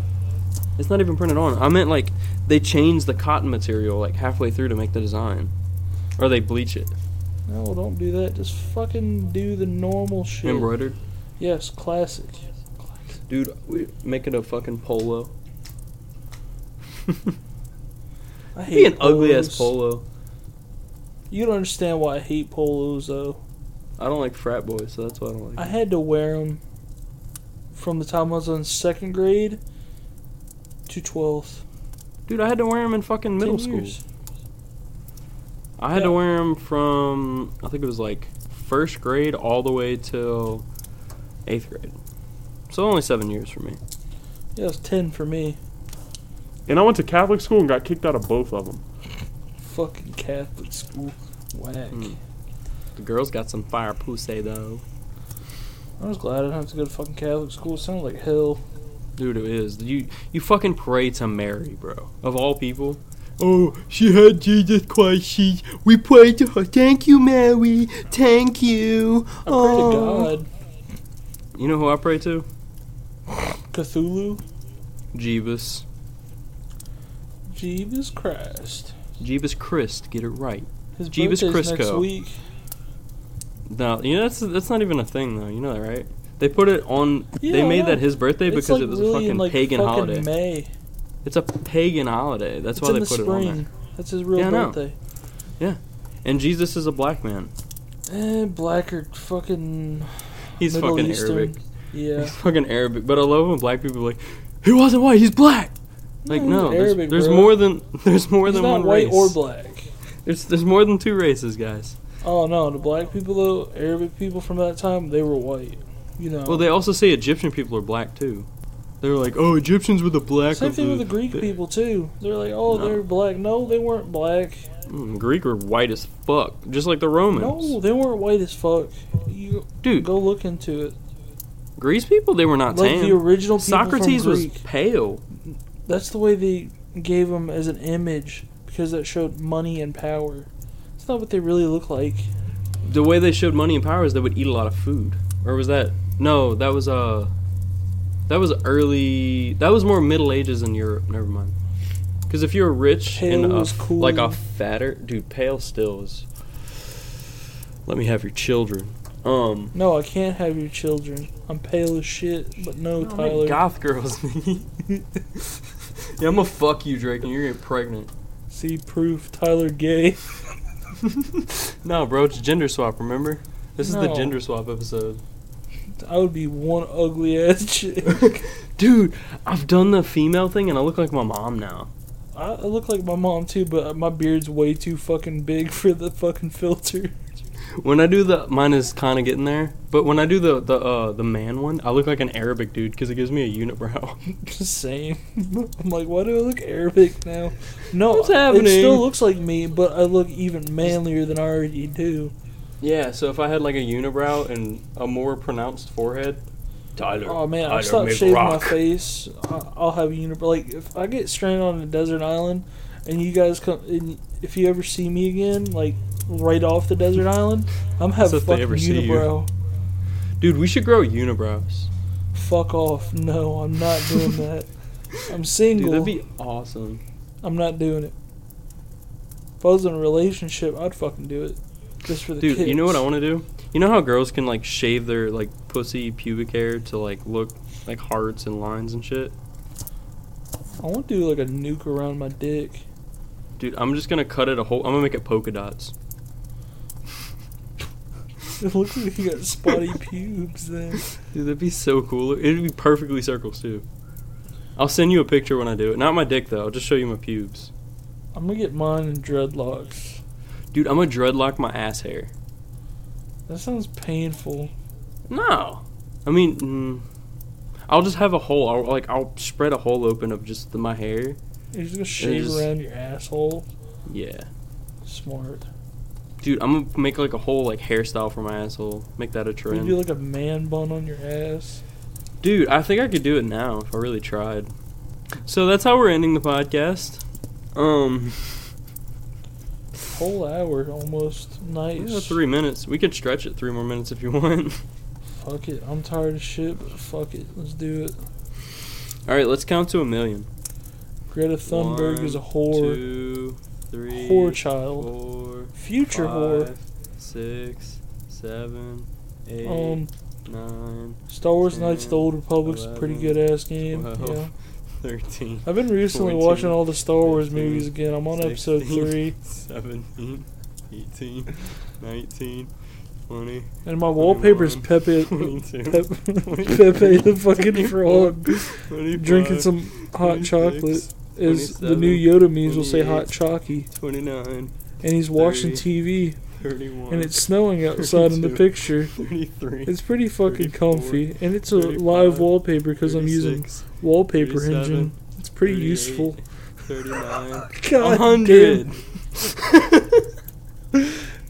It's not even printed on. I meant like they change the cotton material like halfway through to make the design, or they bleach it. No, don't do that. Just fucking do the normal shit. Embroidered, Yes, classic. dude. We make it a fucking polo. [laughs] I hate be an ugly ass polo. You don't understand why I hate polos though. I don't like frat boys, so that's why I don't like. I had to wear them from the time I was in second grade to twelfth. Dude, I had to wear them in fucking middle school. years. I had to wear them from I think it was like first grade all the way till eighth grade. So only seven years for me. Yeah, it was ten for me. And I went to Catholic school and got kicked out of both of them. Fucking Catholic school. Whack. Mm. The girls got some fire pussy though. I was glad I didn't have to go to fucking Catholic school. It sounded like hell. Dude, it is. You you fucking pray to Mary, bro. Of all people. Oh, she had Jesus Christ. She we pray to her. Thank you, Mary. Thank you. I pray to God. You know who I pray to? Cthulhu. Jeebus. Jesus Christ. Jeebus Christ. Get it right. His Jeebus birthday's next week. No, you know that's that's not even a thing though. You know that, right? They put it on. Yeah, they made that his birthday It's because like it was really a fucking in like pagan fucking holiday. May. It's a pagan holiday. That's It's why they the put it on there. That's his real birthday. Yeah, And Jesus is a black man. Eh, black or fucking He's Middle fucking Eastern. Arabic. Yeah. He's fucking Arabic. But I love when black people are like, he wasn't white. He's black. Like no, there's, Arabic, there's more than [laughs] there's more He's than not one white race. or black. There's there's more than two races, guys. Oh no, the black people though, Arabic people from that time, they were white. You know. Well, they also say Egyptian people are black too. They're like, oh, Egyptians were the black. Same of thing the, with the Greek people too. They're like, oh, No. they're black. No, they weren't black. Mm, Greek were white as fuck, just like the Romans. No, they weren't white as fuck. You Dude, go look into it. Greece people they were not Like tan. the original people Socrates from was pale. That's the way they gave them as an image because that showed money and power. It's not what they really look like. The way they showed money and power is they would eat a lot of food. Or was that no? That was uh, that was early. That was more Middle Ages in Europe. Never mind. Because if you're rich Pale and a, was cool. like a fatter dude, pale still is. Let me have your children. Um, No, I can't have your children. I'm pale as shit, but no, no, Tyler. goth girls. [laughs] [laughs] yeah, I'm gonna fuck you, Drake, and you're gonna get pregnant. See proof. Tyler gay. [laughs] No, bro, it's gender swap. Remember? This is the No. gender swap episode. I would be one ugly ass [laughs] chick. Dude, I've done the female thing and I look like my mom now. I, I look like my mom too, but my beard's way too fucking big for the fucking filter. When I do the mine is kind of getting there, but when I do the the uh the man one, I look like an Arabic dude because it gives me a unibrow. [laughs] Same. [laughs] I'm like, why do I look Arabic now? No, What's it still looks like me, but I look even manlier than I already do. yeah, so if I had like a unibrow and a more pronounced forehead, Tyler. Oh man, I Tyler stopped shaving my face. I- I'll have a unibrow. Like if I get stranded on a desert island, and you guys come, and if you ever see me again, like right off the desert island, I'm having if they fucking ever see you. unibrow. Dude, we should grow unibrows. Fuck off. No, I'm not doing [laughs] that. I'm Dude, single. that'd be awesome. I'm not doing it. If I was in a relationship, I'd fucking do it. Just for the Dude, you know what I want to do? You know how girls can like shave their like pussy pubic hair to like look like hearts and lines and shit? I want to do like a nuke around my dick. Dude, I'm just gonna cut it a whole. I'm gonna make it polka dots. [laughs] It looks like you got spotty pubes then. Dude, that'd be so cool. It'd be perfectly circles too. I'll send you a picture when I do it. Not my dick though. I'll just show you my pubes. I'm gonna get mine in dreadlocks. Dude, I'm gonna dreadlock my ass hair. That sounds painful. No, I mean, mm, I'll just have a hole. I'll like I'll spread a hole open of just the, my hair. You're just gonna shave just- around your asshole. Yeah, Smart. Dude, I'm gonna make like a whole like hairstyle for my asshole. Make that a You trend. do like a man bun on your ass. Dude, I think I could do it now if I really tried. So that's how we're ending the podcast. Um, [laughs] Whole hour almost. Nice. yeah, three minutes. We could stretch it three more minutes if you [laughs] want. Fuck it. I'm tired of shit, but fuck it. Let's do it. All right, let's count to a million. Greta Thunberg is a One, whore. Two, three, Whore child. four, Future whore. five, six, seven, eight, Um, nine, Star Wars Knights of the Old Republic's a pretty good ass game. twelve, Yeah. [laughs] thirteen, I've been recently 14, watching all the Star Wars 15, movies again. I'm on episode 16. three, 17, 18, 19, 20, and my wallpaper is Pepe, 22, Pepe, Pepe the fucking frog, drinking some hot chocolate. Is the new 27, Yoda memes will say hot 28, chalky, 29, and he's watching 30, TV, 31, and it's snowing outside in the picture. 33, It's pretty fucking comfy, and it's a live wallpaper because I'm using Wallpaper Engine. It's pretty useful. 39, [laughs] God 100. damn, [laughs]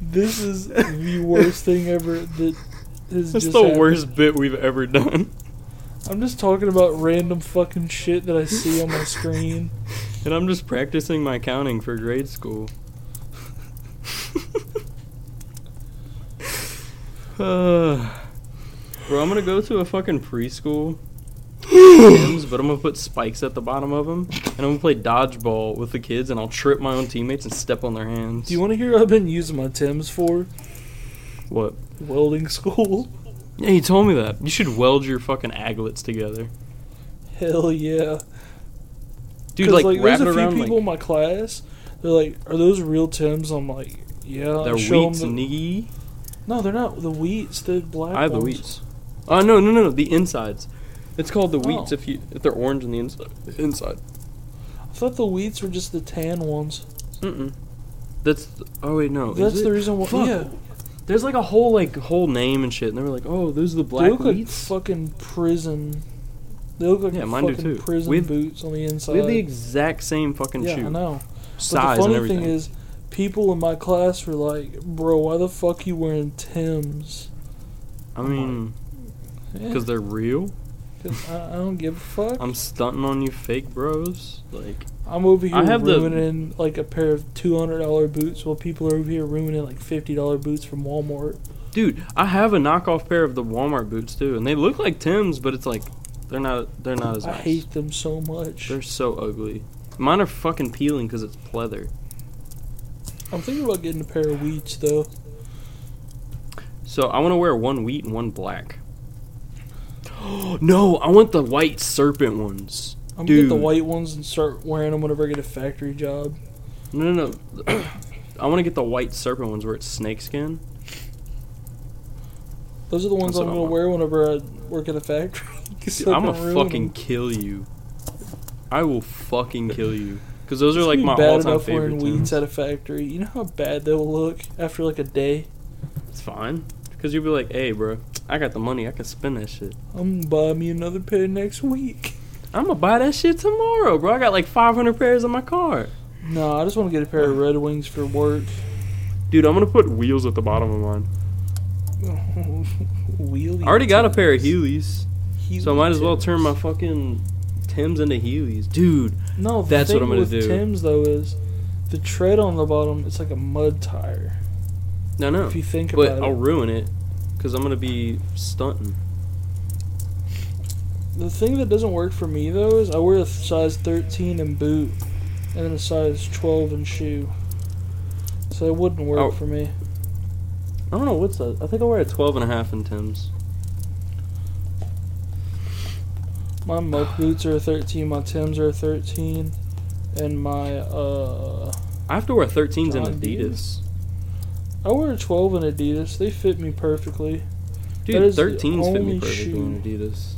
this is the worst thing ever that [laughs] has That's just the happened. worst bit we've ever done. I'm just talking about random fucking shit that I see on my [laughs] screen. And I'm just practicing my counting for grade school. Uh, [sighs] bro, I'm gonna go to a fucking preschool. Tim's, but I'm gonna put spikes at the bottom of them, and I'm gonna play dodgeball with the kids, and I'll trip my own teammates and step on their hands. Do you want to hear what I've been using my Tims for? what? Welding school. [laughs] Yeah, he told me that. You should weld your fucking aglets together, Hell yeah. dude. Like, like, wrap there's it a few around people like in my class. They're like, "Are those real Tims?" I'm like, "Yeah." They're show wheats, the- niggy. No, they're not the wheats. The black. I have the ones. wheats. Oh no no no no the insides. It's called the wheats Oh. if you if they're orange on the inside. Inside. I thought the wheats were just the tan ones. Mm-mm. That's oh wait no. is That's the reason why. Fuck. Yeah, There's like a whole like whole name and shit, and they were like, oh, those are the they black look like fucking prison. They look like Yeah, mine do fucking too. prison We have- boots on the inside. we have the exact same fucking yeah, shoe I know. size but the and funny everything. thing is, people in my class were like, "Bro, why the fuck you wearing Tims?" I mean, Yeah, because they're real. [laughs] I, I don't give a fuck. I'm stunting on you, fake bros. Like, I'm over here I have the- ruining like a pair of two hundred dollar boots, while people are over here ruining like fifty dollar boots from Walmart. dude, I have a knockoff pair of the Walmart boots too, and they look like Tim's, but it's like they're not. They're not as nice. I nice. hate them so much. They're so ugly. Mine are fucking peeling because it's pleather. I'm thinking about getting a pair of wheats though. So I want to wear one wheat and one black. [gasps] no, I want the white serpent ones. I'm gonna get the white ones and start wearing them whenever I get a factory job. No, no, no. [clears throat] I want to get the white serpent ones where it's snakeskin. Those are the ones That's I'm what I gonna want. wear whenever I work at a factory. [laughs] 'Cause Dude, I'm gonna ruin fucking kill you. I will fucking kill you. because those are It's like gonna my be bad all-time enough favorite wearing Tims. at a factory. You know how bad they'll look after like a day. It's fine, because you'll be like, hey, bro, I got the money, I can spend that shit. I'm gonna buy me another pair next week. [laughs] I'm gonna buy that shit tomorrow, bro. I got like 500 pairs in my car. No, I just want to get a pair of Red Wings for work. Dude, I'm gonna put wheels at the bottom of mine. [laughs] Wheelie. I already got a pair of Heelys, so I might as well turn my fucking Tims into Heelys, dude. No, the That's what I'm gonna with do. Tim's though is the tread on the bottom. It's like a mud tire. No, no, If you think but about I'll it, ruin it because I'm gonna be stunting. The thing that doesn't work for me though is I wear a size 13 in boot and then a size 12 in shoe. So it wouldn't work Oh. for me. I don't know what size. I think I wear a 12 and a half in Tims. My muck [sighs] boots are a 13, my Tims are a 13, and my uh I have to wear 13s in John Deere? Adidas. I wear a 12 in Adidas. They fit me perfectly. Dude, That is the 13s fit me perfectly shoe- in Adidas.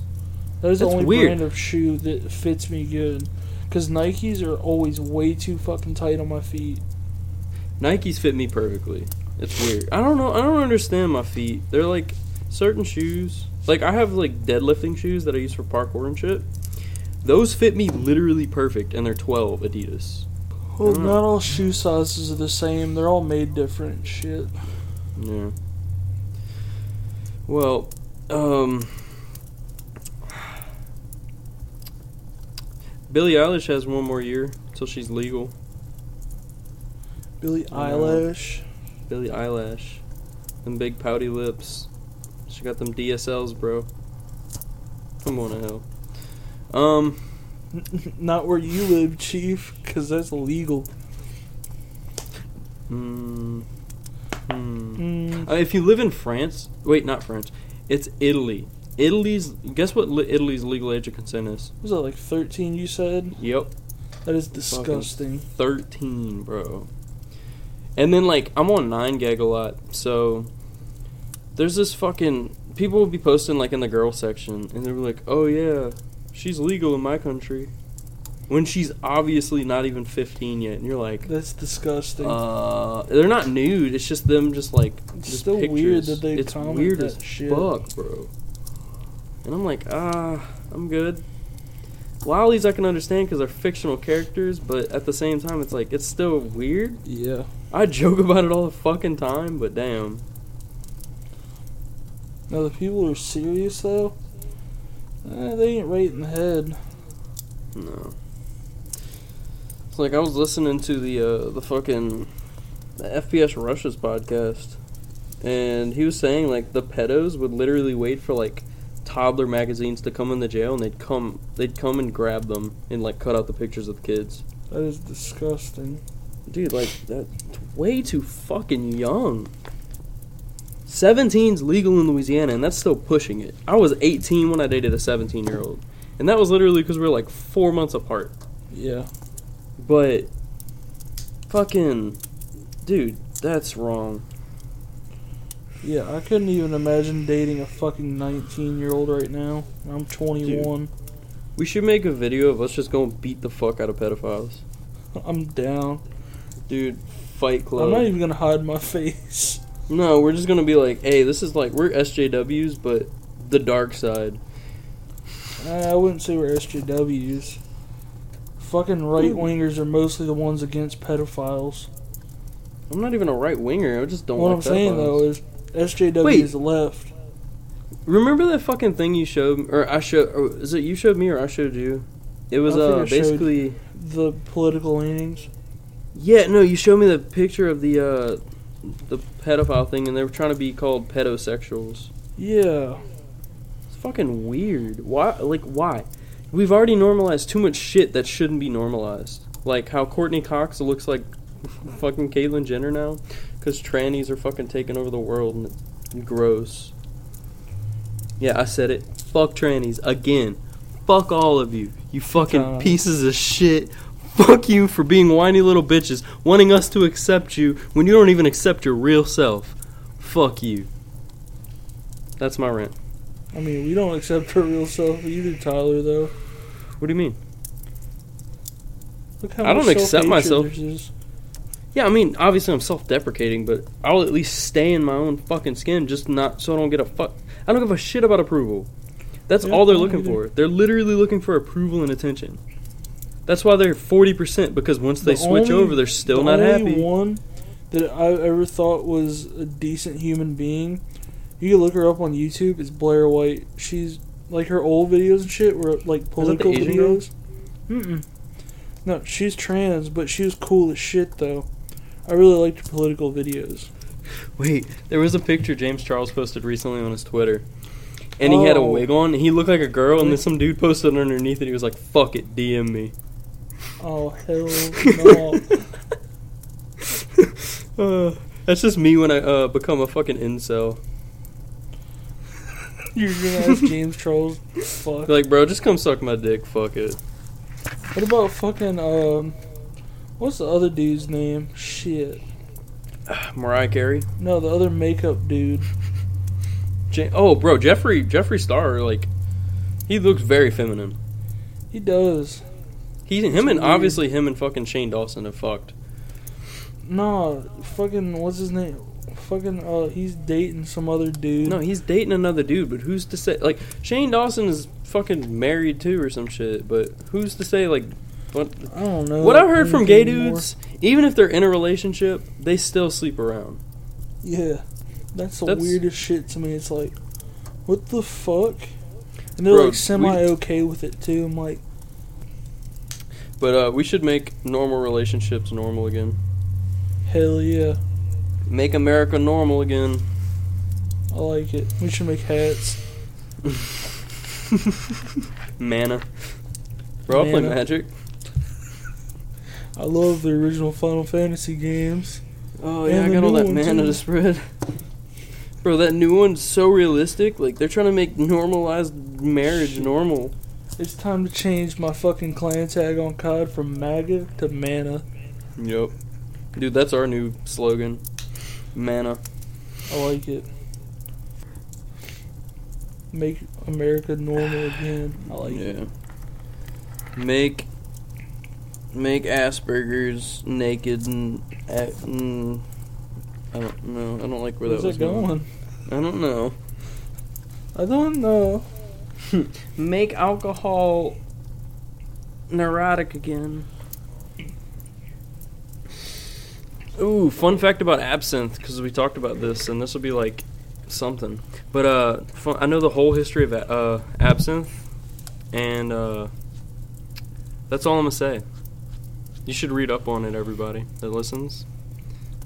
That is the only weird. brand of shoe that fits me good. Cause Nikes are always way too fucking tight on my feet. Nikes fit me perfectly. It's weird. I don't know. I don't understand my feet. They're like certain shoes. Like I have like deadlifting shoes that I use for parkour and shit. Those fit me literally perfect, and they're 12 Adidas. Well, Mm. not all shoe sizes are the same. They're all made different shit. Yeah. Well, um, Billie Eilish has one more year till she's legal. Billie Eilish. Billie Eilish, them big pouty lips. She got them DSLs, bro. Come on to hell. Um, [laughs] Not where you live, Chief, because that's illegal. mm, hmm. Mm, Uh, if you live in France, wait, not France. It's Italy. Italy's guess what? Li- Italy's legal age of consent is? was that like 13 you said? Yep. That is disgusting. 13, bro. And then like I'm on 9gag a lot, so there's this fucking people will be posting like in the girl section and they're like, "Oh yeah, she's legal in my country." When she's obviously not even 15 yet, and you're like, That's disgusting. uh, they're not nude. It's just them, just like It's just still weird that they It's comment weird that as shit. fuck, bro. And I'm like, ah, I'm good. Lolis I can understand because they're fictional characters, but at the same time, it's like it's still weird. yeah. I joke about it all the fucking time, but damn. Now the people who are serious though, eh, they ain't right in the head. No. It's like I was listening to the uh, the fucking the FPS Russia's podcast, and he was saying like the pedos would literally wait for like toddler magazines to come in the jail, and they'd come they'd come and grab them and like cut out the pictures of the kids. That is disgusting. Dude, like that's way too fucking young. 17's legal in Louisiana, and that's still pushing it. I was 18 when I dated a 17 year old, and that was literally because we were like four months apart. Yeah. But fucking dude, that's wrong. Yeah, I couldn't even imagine dating a fucking 19 year old right now. I'm 21. Dude, We should make a video of us just going beat the fuck out of pedophiles. [laughs] I'm down. Dude, Fight Club. I'm not even gonna hide my face. [laughs] no, we're just gonna be like, hey, this is like we're SJWs, but the dark side. Uh, I wouldn't say we're SJWs. Fucking right wingers are mostly the ones against pedophiles. I'm not even a right winger. I just don't what like I'm saying though is SJW Wait. is left. Remember that fucking thing you showed, or I showed, or is it you showed me or I showed you? It was I uh basically, The political leanings. yeah, no, you showed me the picture of the uh the pedophile thing, and they were trying to be called pedosexuals. Yeah. It's fucking weird. Why? Like why? We've already normalized too much shit that shouldn't be normalized. Like how Courteney Cox looks like [laughs] fucking Caitlyn Jenner now, because trannies are fucking taking over the world and it's gross. Yeah, I said it. Fuck trannies again. Fuck all of you. You fucking times. pieces of shit. Fuck you for being whiny little bitches, wanting us to accept you when you don't even accept your real self. Fuck you. That's my rant. I mean, we don't accept her real self. You do, Tyler, though. What do you mean? Look Look how I don't accept myself. is. Yeah, I mean, obviously I'm self-deprecating, but I'll at least stay in my own fucking skin, just not so I don't get a fuck. I don't give a shit about approval. That's Yeah, all they're looking for. They're literally looking for approval and attention. That's why they're forty percent because once they The switch only- over, they're still the not only happy. one that I ever thought was a decent human being. You can look her up on YouTube. It's Blair White. She's like her old videos and shit were like political videos. Mm-mm. No, she's trans, but she was cool as shit though. I really liked her political videos. Wait, there was a picture James Charles posted recently on his Twitter. And he had a Oh. wig on. and He looked like a girl, and then some dude posted underneath it. He was like, "Fuck it, DM me." Oh hell [laughs] no! Uh, that's just me when I uh, become a fucking incel. You're gonna ask James Charles? [laughs] Fuck. Like, bro, just come suck my dick. Fuck it. What about fucking um? What's the other dude's name? Shit. Mariah Carey. No, the other makeup dude. Oh, bro, Jeffrey Jeffree Star, like, he looks very feminine. He does. He, him, and weird. obviously him and fucking Shane Dawson have fucked. No, fucking what's his name? Fucking uh, he's dating some other dude. No, he's dating another dude, but who's to say? Like, Shane Dawson is fucking married too, or some shit. But who's to say? Like, what? I don't know. What I've heard from gay anything more. dudes, even if they're in a relationship, they still sleep around. Yeah, that's the That's- weirdest shit to me. It's like, what the fuck? And they're Bro, like semi okay with it too. I'm like, But uh, we should make normal relationships normal again. hell yeah, Make America normal again. I like it. We should make hats. [laughs] Mana. Bro, I'll play Magic. I love the original Final Fantasy games. Oh And yeah, I got all new that mana too. to spread. [laughs] Bro, that new one's so realistic. Like they're trying to make normalized marriage Shit. normal. It's time to change my fucking clan tag on COD from MAGA to Mana. Yep. Dude, that's our new slogan. Mana. I like it. Make America normal [sighs] again. I like it. Yeah. Make make Asperger's naked and, mm, I don't know. I don't like where Where's that was that going? I don't know. I don't know. [laughs] Make alcohol neurotic again. Ooh, fun fact about absinthe because we talked about this, and this will be like something. But uh, fun, I know the whole history of uh, absinthe, and uh, that's all I'm gonna say. You should read up on it, everybody that listens.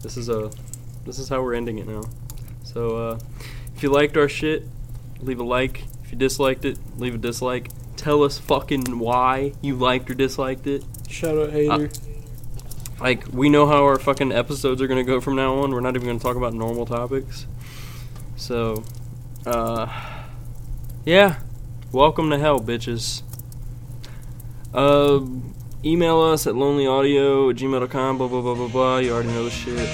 This is a, this is how we're ending it now. So uh, if you liked our shit, leave a like. If you disliked it, leave a dislike. Tell us fucking why you liked or disliked it. Shout out hater. Like, we know how our fucking episodes are gonna go from now on. We're not even gonna talk about normal topics. So, uh, yeah. Welcome to hell, bitches. Uh, Email us at lonelyaudio at gmail.com, blah, blah, blah, blah, blah. You already know the shit.